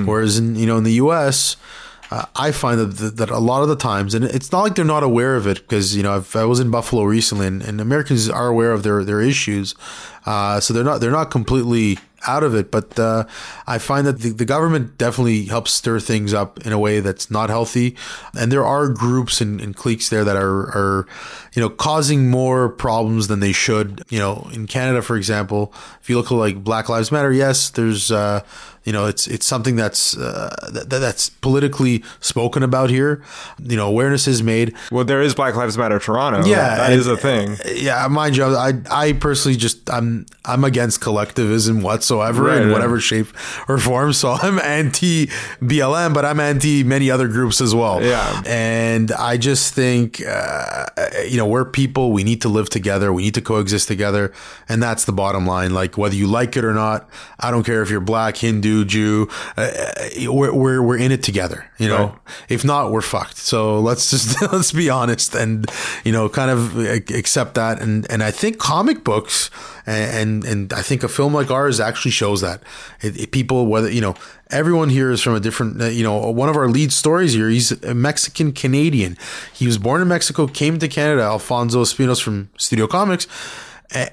Whereas in you know in the U.S. Uh, I find that, that a lot of the times, and it's not like they're not aware of it, because you know I've, I was in Buffalo recently, and, and Americans are aware of their their issues, uh, so they're not they're not completely out of it. But uh, I find that the, the government definitely helps stir things up in a way that's not healthy, and there are groups and, and cliques there that are are you know causing more problems than they should. You know, in Canada, for example, if you look at like Black Lives Matter, yes, there's uh, you know it's it's something that's uh, that, that's politically spoken about here. You know, awareness is made.
Well, there is Black Lives Matter Toronto.
Yeah,
that
and-
is a thing.
Yeah, mind you, I I personally just I'm I'm against collectivism whatsoever
Right,
in
yeah.
whatever shape or form. So I'm anti BLM, but I'm anti many other groups as well.
Yeah.
and I just think uh, you know we're people. We need to live together. We need to coexist together, and that's the bottom line. Like whether you like it or not, I don't care if you're black, Hindu, Jew. Uh, we're, we're we're in it together. You know,
Right.
if not, we're fucked. So let's just let's be honest and you know kind of accept that. And and I think comic books and and, I think a film like ours actually shows that it, it- people whether you know everyone here is from a different uh, you know one of our lead stories here he's a Mexican Canadian. He was born in Mexico, came to Canada. Alfonso Espinos from Studio Comics.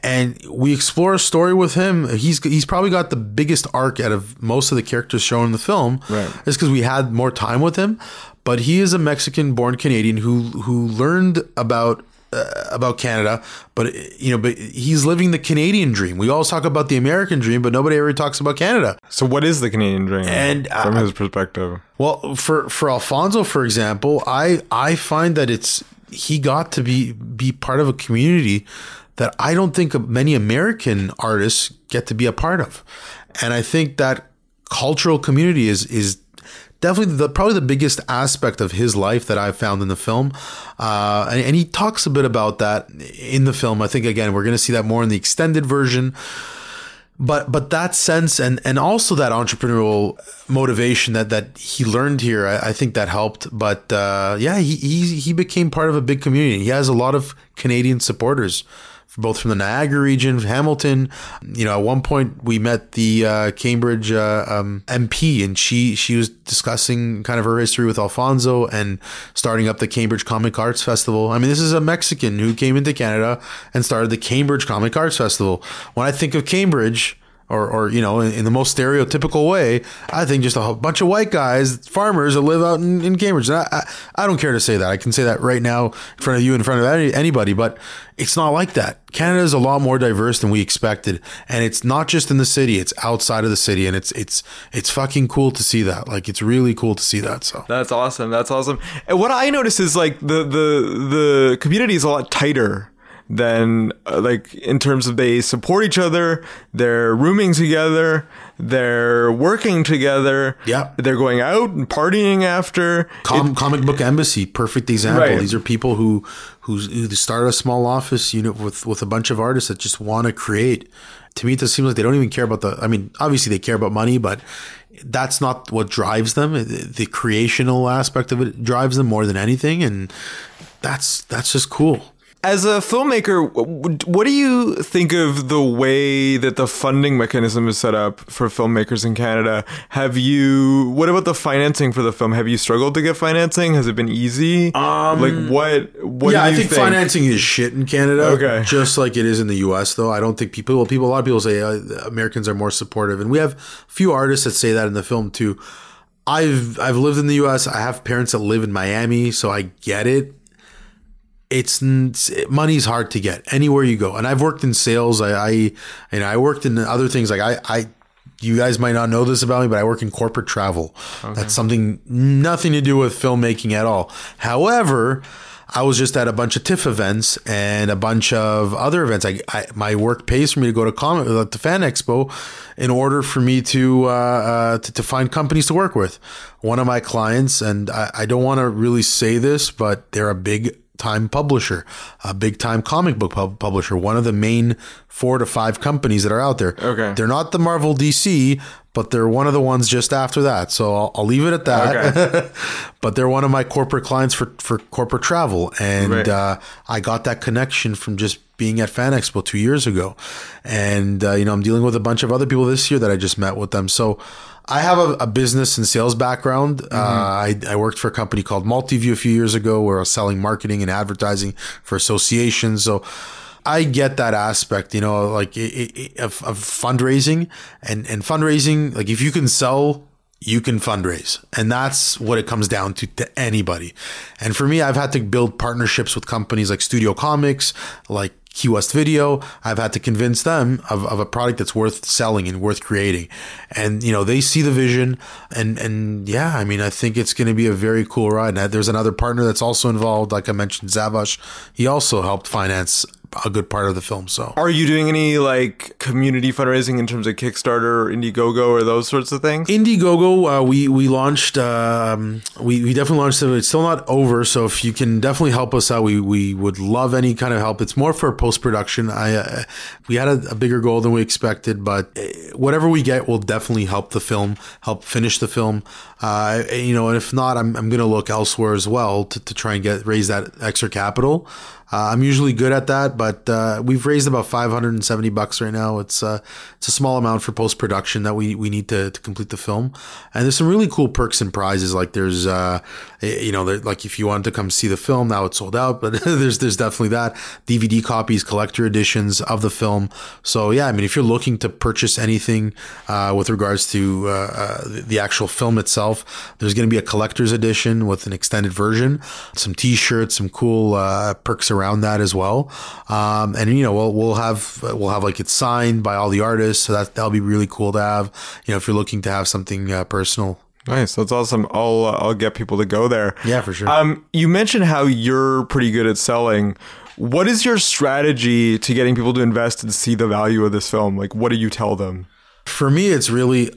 And we explore a story with him. He's he's probably got the biggest arc out of most of the characters shown in the film.
Right.
It's because we had more time with him, but he is a Mexican-born Canadian who who learned about uh, about Canada, but you know, but he's living the Canadian dream. We always talk about the American dream, but nobody ever talks about Canada.
So, what is the Canadian dream?
And,
from
uh,
his perspective,
Well, for for Alfonso, for example, I I find that it's he got to be be part of a community that I don't think many American artists get to be a part of, and I think that cultural community is is definitely the probably the biggest aspect of his life that I've found in the film, uh, and, and he talks a bit about that in the film. I think again we're going to see that more in the extended version. But but that sense and and also that entrepreneurial motivation that that he learned here I, I think that helped. But uh, yeah he, he he became part of a big community. He has a lot of Canadian supporters both from the Niagara region Hamilton. You know at one point we met the uh, Cambridge uh, um, MP and she she was discussing kind of her history with Alfonso and starting up the Cambridge Comic Arts Festival. I mean this is a Mexican who came into Canada and started the Cambridge Comic Arts Festival. When I think of Cambridge or, or you know, in, in the most stereotypical way, I think just a bunch of white guys, farmers that live out in, in Cambridge. And I, I, I don't care to say that. I can say that right now in front of you, in front of any, anybody, but it's not like that. Canada is a lot more diverse than we expected, and it's not just in the city; it's outside of the city, and it's it's it's fucking cool to see that. Like, it's really cool to see that. So.
that's awesome. That's awesome. And what I notice is like the the the community is a lot tighter than uh, like in terms of they support each other, they're rooming together, they're working together.
Yeah.
they're going out and partying after.
Com- comic book embassy, perfect example.
Right.
These are people who who's, who start a small office unit with with a bunch of artists that just want to create. To me, it just seems like they don't even care about the. I mean, obviously they care about money, but that's not what drives them. The, the creational aspect of it drives them more than anything, and that's that's just cool.
As a filmmaker, what do you think of the way that the funding mechanism is set up for filmmakers in Canada? Have you? What about the financing for the film? Have you struggled to get financing? Has it been easy? Um, like what? What?
yeah,
do
I
you
think, financing is shit in Canada.
Okay.
just like it is in the U.S. Though I don't think people. Well, people. A lot of people say uh, Americans are more supportive, and we have a few artists that say that in the film too. I've I've lived in the U.S. I have parents that live in Miami, so I get it. It's money's hard to get anywhere you go, and I've worked in sales. I, I and I worked in other things like I I you guys might not know this about me, but I work in corporate travel. That's something nothing to do with filmmaking at all. However, I was just at a bunch of TIFF events and a bunch of other events. I, I my work pays for me to go to comic uh, to Fan Expo in order for me to, uh, uh, to to find companies to work with. One of my clients, and I, I don't want to really say this, but they're a big time publisher, a big time comic book pub- publisher, one of the main four to five companies that are out there.
Okay.
They're not the Marvel DC, but they're one of the ones just after that. So I'll, I'll leave it at that. but they're one of my corporate clients for, for corporate travel. And
Right.
uh, I got that connection from just being at Fan Expo two years ago. And, uh, you know, I'm dealing with a bunch of other people this year that I just met with them. So I have a, a business and sales background. Uh, I, I worked for a company called Multiview a few years ago where I was selling marketing and advertising for associations. So I get that aspect, you know, like it, it, of, of fundraising and, and fundraising. Like if you can sell, you can fundraise. And that's what it comes down to to anybody. And for me, I've had to build partnerships with companies like Studio Comics, like Key West Video. I've had to convince them of, of a product that's worth selling and worth creating. And, you know, they see the vision and, and yeah, I mean, I think it's going to be a very cool ride. And there's another partner that's also involved. Like I mentioned, Zavash, he also helped finance a good part of the film. So
Are you doing any like community fundraising in terms of Kickstarter or Indiegogo or those sorts of things?
Indiegogo, uh, we we launched. Um, we we definitely launched it. It's still not over, so if you can definitely help us out, we we would love any kind of help. It's more for post production. I uh, we had a, a bigger goal than we expected, but uh, whatever we get will definitely help the film, help finish the film. Uh, you know, and if not, I'm I'm gonna look elsewhere as well to, to try and get raise that extra capital. Uh, I'm usually good at that, but uh, we've raised about 570 bucks right now. It's uh, it's a small amount for post production that we, we need to, to complete the film. And there's some really cool perks and prizes. Like there's uh, you know like if you wanted to come see the film, now it's sold out, but there's there's definitely that DVD copies, collector editions of the film. So yeah, I mean if you're looking to purchase anything uh, with regards to uh, uh, the actual film itself, there's going to be a collector's edition with an extended version, some T-shirts, some cool uh, perks around that as well. Um, and you know, we'll we'll have we'll have like it signed by all the artists, so that that'll be really cool to have. You know, if you're looking to have something uh, personal.
Nice, that's awesome. I'll uh, I'll get people to go there.
Yeah, for sure.
Um, you mentioned how you're pretty good at selling. What is your strategy to getting people to invest and see the value of this film? Like, what do you tell them?
For me, it's really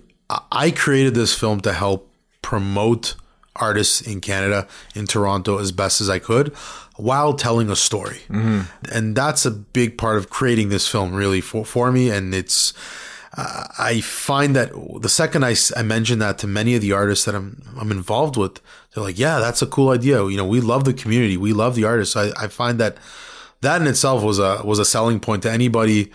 I created this film to help promote artists in Canada, in Toronto, as best as I could, while telling a story. And that's a big part of creating this film, really, for, for me. And it's, I find that the second I, I mention that to many of the artists that I'm, I'm involved with, they're like, yeah, that's a cool idea. You know, we love the community, we love the artists. I, I find that that in itself was a was a selling point to anybody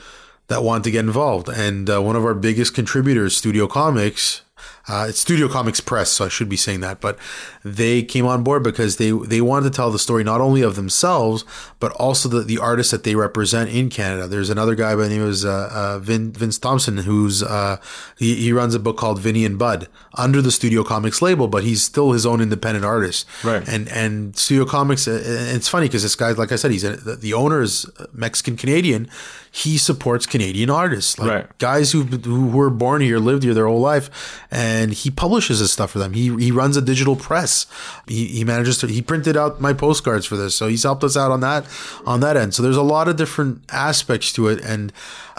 that wanted to get involved. And uh, one of our biggest contributors, Studio Comics, uh, it's Studio Comics Press, so I should be saying that, but they came on board because they they wanted to tell the story not only of themselves but also the, the artists that they represent in Canada. There's another guy by the name of uh, uh, Vin, Vince Thompson who's uh, he, he runs a book called Vinny and Bud under the Studio Comics label, but he's still his own independent artist.
Right.
And and Studio Comics, uh, and it's funny because this guy, like I said, he's a, the, the owner is Mexican Canadian. He supports Canadian artists, like
Right.
guys who who were born here, lived here their whole life, and he publishes his stuff for them. He he runs a digital press. He, he manages to he printed out my postcards for this, so he's helped us out on that on that end. So there's a lot of different aspects to it, and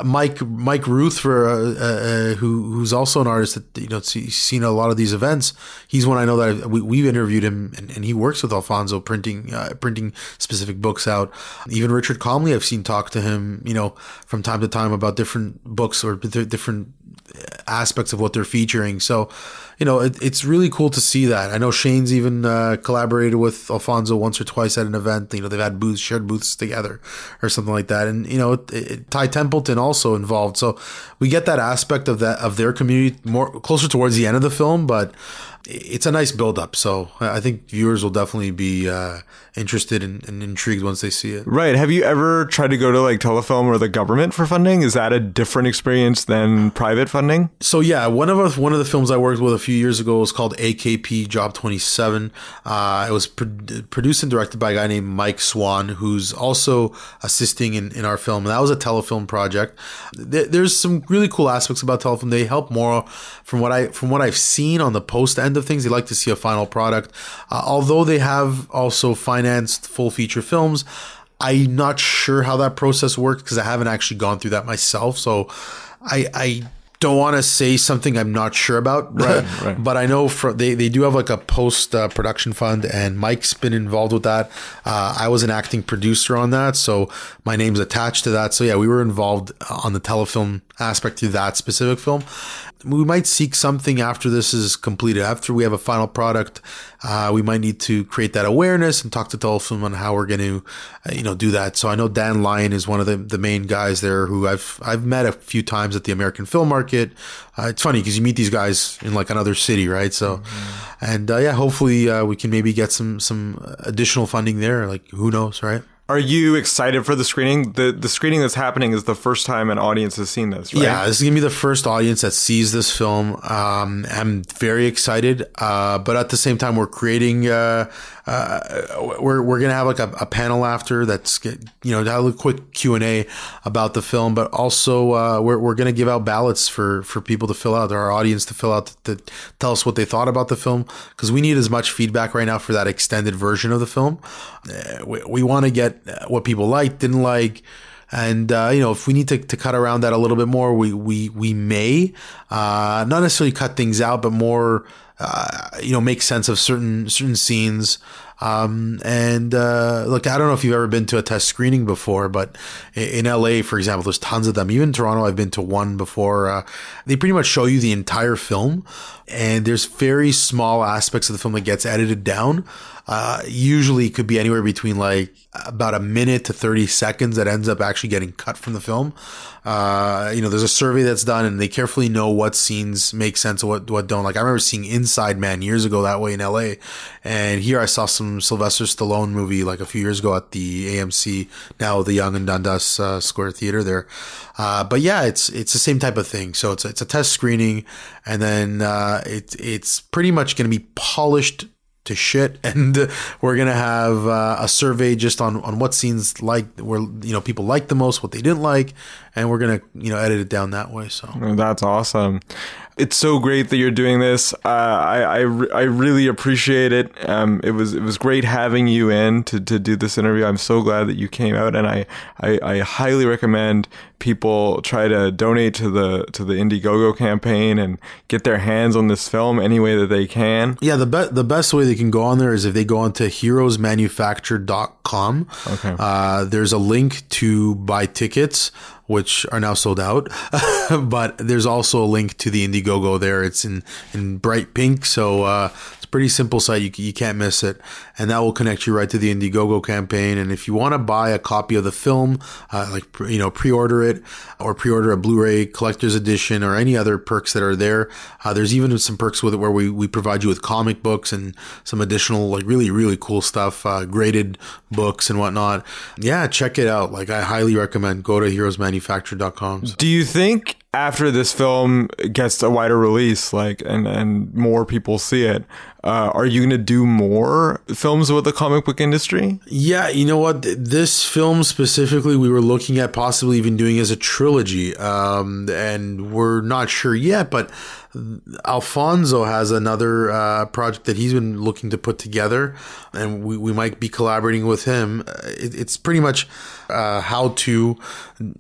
Mike Mike Ruth for uh, uh, who who's also an artist that you know see, seen a lot of these events. He's one I know that we, we've interviewed him, and, and he works with Alfonso printing uh, printing specific books out. Even Richard Comely, I've seen talk to him, you know, from time to time about different books or different aspects of what they're featuring. So, you know, it, it's really cool to see that. I know Shane's even uh, collaborated with Alfonso once or twice at an event. You know, they've had booths, shared booths together, or something like that. And you know, it, it, Ty Templeton also involved. So we get that aspect of that of their community more closer towards the end of the film, but it's a nice build up. So I think viewers will definitely be uh, interested and, and, intrigued once they see it.
Right. Have you ever tried to go to like telefilm or the government for funding? Is that a different experience than private funding?
So yeah, one of one of the films I worked with a few years ago was called AKP Job Twenty Seven. Uh, it was pro- produced and directed by a guy named Mike Swan, who's also assisting in, in our film. And that was a telefilm project. There's some really cool aspects about telefilm. They help more from what I from what I've seen on the post end of things. They like to see a final product, uh, although they have also financed full feature films. I'm not sure how that process works because I haven't actually gone through that myself. So I, I don't want to say something I'm not sure about, right, right. but I know for, they, they do have like a post uh, production fund, and Mike's been involved with that. Uh, I was an acting producer on that, so my name's attached to that. So yeah, we were involved on the telefilm aspect to that specific film we might seek something after this is completed. After we have a final product, uh, we might need to create that awareness and talk to Telefilm on how we're going to, uh, you know, do that. So I know Dan Lyon is one of the, the main guys there who I've I've met a few times at the American Film Market. Uh, it's funny because you meet these guys in like another city, right? So, mm-hmm. and uh, yeah, hopefully uh, we can maybe get some some additional funding there. Like who knows, right?
Are you excited for the screening? The the screening that's happening is the first time an audience has seen this, right?
Yeah, this is gonna be the first audience that sees this film. Um, I'm very excited, uh, but at the same time, we're creating uh, uh, we're we're gonna have like a, a, panel after that's you know have a quick Q and A about the film, but also uh, we're we're gonna give out ballots for for people to fill out, our audience to fill out to, to tell us what they thought about the film because we need as much feedback right now for that extended version of the film. Uh, we, we want to get what people liked, didn't like. And uh, you know, if we need to, to cut around that a little bit more, we we we may uh, not necessarily cut things out, but more uh, you know make sense of certain certain scenes. Um, and uh, look, I don't know if you've ever been to a test screening before, but in, in LA, for example, there's tons of them. Even Toronto, I've been to one before. Uh, they pretty much show you the entire film, and there's very small aspects of the film that gets edited down. Uh, usually could be anywhere between like about a minute to 30 seconds that ends up actually getting cut from the film. Uh, you know, there's a survey that's done and they carefully know what scenes make sense and what, what don't. Like I remember seeing Inside Man years ago that way in LA. And here I saw some Sylvester Stallone movie like a few years ago at the AMC, now the Yonge and Dundas uh, Square Theater there. Uh, but yeah, it's, it's the same type of thing. So it's, it's a test screening and then, uh, it, it's pretty much going to be polished to shit, and we're gonna have uh, a survey just on on what scenes like where you know people liked the most, what they didn't like, and we're gonna you know edit it down that way. So
that's awesome it's so great that you're doing this. Uh, I, I, I really appreciate it. Um, it was it was great having you in to, to do this interview. I'm so glad that you came out, and I, I, I highly recommend people try to donate to the to the Indiegogo campaign and get their hands on this film any way that they can.
Yeah, the best the best way they can go on there is if they go onto heroesmanufactured.com. Okay. Uh, there's a link to buy tickets which are now sold out. but there's also a link to the Indiegogo there. It's in, in bright pink. So uh, pretty simple site. You, you can't miss it. And that will connect you right to the Indiegogo campaign. And if you want to buy a copy of the film, uh, like, you know, pre-order it or pre-order a Blu-ray collector's edition or any other perks that are there. Uh, there's even some perks with it where we, we provide you with comic books and some additional, like really, really cool stuff, uh, graded books and whatnot. Yeah, check it out. Like I highly recommend go to heroesmanufactured.com.
Do you think after this film gets a wider release, like and and more people see it, uh, are you to do more films with the comic book industry?
Yeah, you know what? This film specifically, we were looking at possibly even doing as a trilogy, um, and we're not sure yet. But Alfonso has another uh, project that he's been looking to put together, and we, we might be collaborating with him. It, it's pretty much uh, how to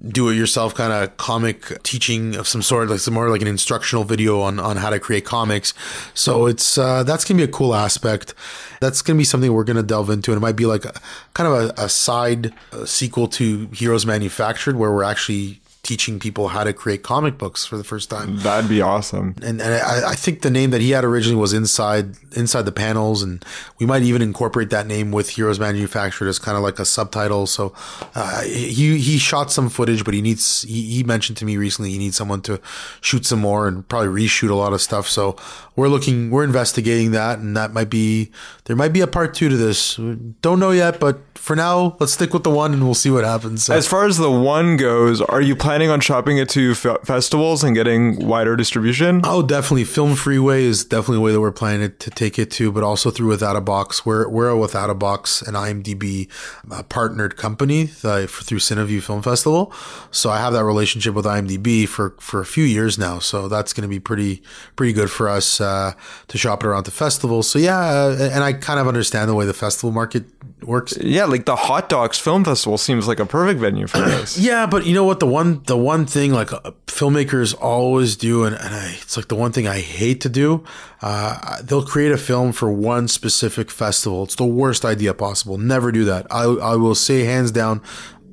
do it yourself kind of comic teaching of some sort, like some more like an instructional video on, on how to create comics. So it's uh, that's gonna be a cool aspect. That's gonna be something we're gonna delve into, and it might be like a, kind of a, a side uh, sequel to Heroes Manufactured, where we're actually teaching people how to create comic books for the first time.
That'd be awesome.
And, and I, I think the name that he had originally was inside inside the panels, and we might even incorporate that name with Heroes Manufactured as kind of like a subtitle. So uh, he he shot some footage, but he needs he, he mentioned to me recently he needs someone to shoot some more and probably reshoot a lot of stuff. So we're looking we're investigating that, and that might be there might be a part two to this. Don't know yet, but for now, let's stick with the one, and we'll see what happens. So.
As far as the one goes, are you planning on shopping it to f- festivals and getting wider distribution?
Oh, definitely. FilmFreeway is definitely a way that we're planning to take it to, but also through Withoutabox. We're, we're a Withoutabox, an IMDb uh, partnered company uh, through Cineview Film Festival. So I have that relationship with IMDb for, for a few years now. So that's going to be pretty, pretty good for us uh, to shop it around the festival. So yeah, uh, and I kind of understand the way the festival market works.
Yeah, like the Hot Docs Film Festival seems like a perfect venue for this.
yeah, but you know what? The one the one thing like uh, filmmakers always do, and, and I, it's like the one thing I hate to do. Uh, they'll create a film for one specific festival. It's the worst idea possible. Never do that. I I will say hands down.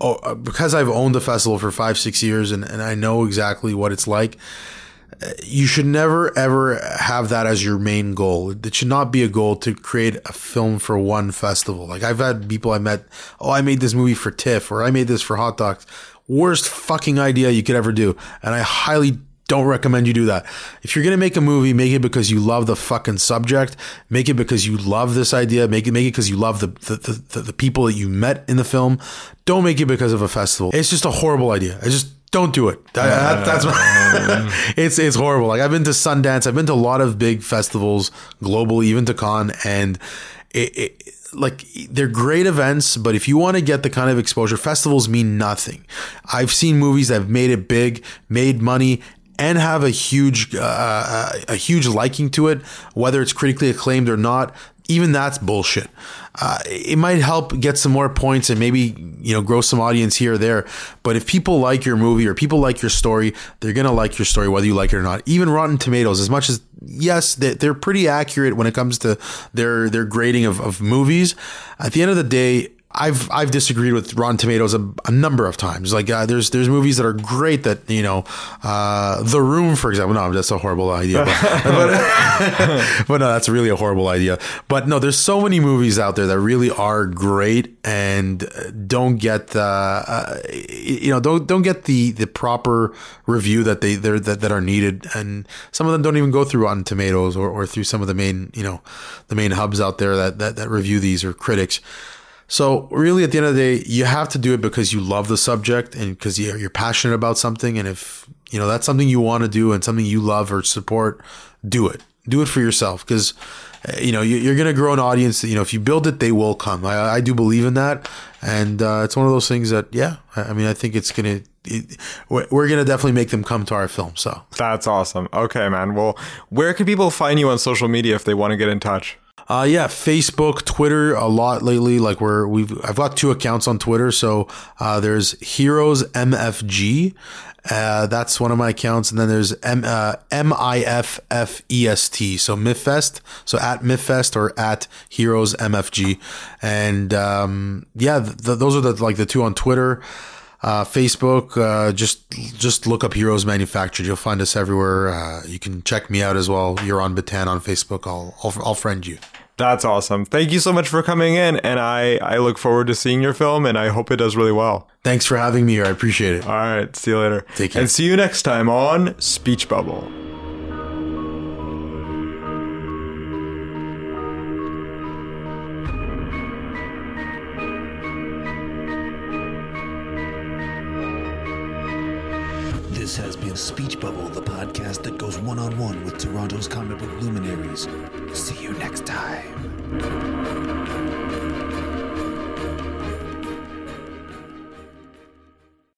Oh, uh, because I've owned the festival for five, six years and, and I know exactly what it's like you should never ever have that as your main goal. It should not be a goal to create a film for one festival. Like I've had people I met, oh, I made this movie for TIFF or I made this for Hot Docs. Worst fucking idea you could ever do. And I highly don't recommend you do that. If you're going to make a movie, make it because you love the fucking subject. Make it because you love this idea. Make it, make it because you love the, the, the, the people that you met in the film. Don't make it because of a festival. It's just a horrible idea. It's just, don't do it. That, that's it's it's horrible. Like I've been to Sundance, I've been to a lot of big festivals globally, even to Cannes, and it, it like they're great events, but if you want to get the kind of exposure, festivals mean nothing. I've seen movies that have made it big, made money, and have a huge uh, a huge liking to it, whether it's critically acclaimed or not even that's bullshit. Uh, it might help get some more points and maybe you know grow some audience here or there. But if people like your movie or people like your story, they're gonna like your story whether you like it or not. Even Rotten Tomatoes, as much as yes, they're pretty accurate when it comes to their their grading of, of movies. At the end of the day, I've I've disagreed with Rotten Tomatoes a, a number of times. Like uh, there's there's movies that are great that you know, uh, The Room for example. No, that's a horrible idea. But, but, but, no, that's really a horrible idea. But no, there's so many movies out there that really are great and don't get the uh, you know don't don't get the the proper review that they they're, that, that are needed. And some of them don't even go through Rotten Tomatoes or, or through some of the main you know the main hubs out there that that, that review these or critics. So really, at the end of the day, you have to do it because you love the subject and because you're passionate about something. And if you know that's something you want to do and something you love or support, do it. Do it for yourself because uh, you know you're going to grow an audience. That, You know, if you build it, they will come. I, I do believe in that, and uh, it's one of those things that yeah. I mean, I think it's going to it, we're to definitely make them come to our film. So
that's awesome. Okay, man. Well, where can people find you on social media if they want to get in touch?
Uh, yeah, Facebook, Twitter, a lot lately. Like we're we've I've got two accounts on Twitter. So uh, there's Heroes MFG. Uh, that's one of my accounts, and then there's M uh, M I F F E S T. So Miffest. So at Miffest or at Heroes MFG, and um, yeah, th- those are the like the two on Twitter. Uh, Facebook, uh, just just look up Heroes Manufactured. You'll find us everywhere. Uh, you can check me out as well. Yaron Betan on Facebook. I'll, I'll I'll friend you.
That's awesome. Thank you so much for coming in, and I I look forward to seeing your film, and I hope it does really well.
Thanks for having me here. I appreciate it.
All right, see you later.
Take care,
and see you next time on Speech Bubble.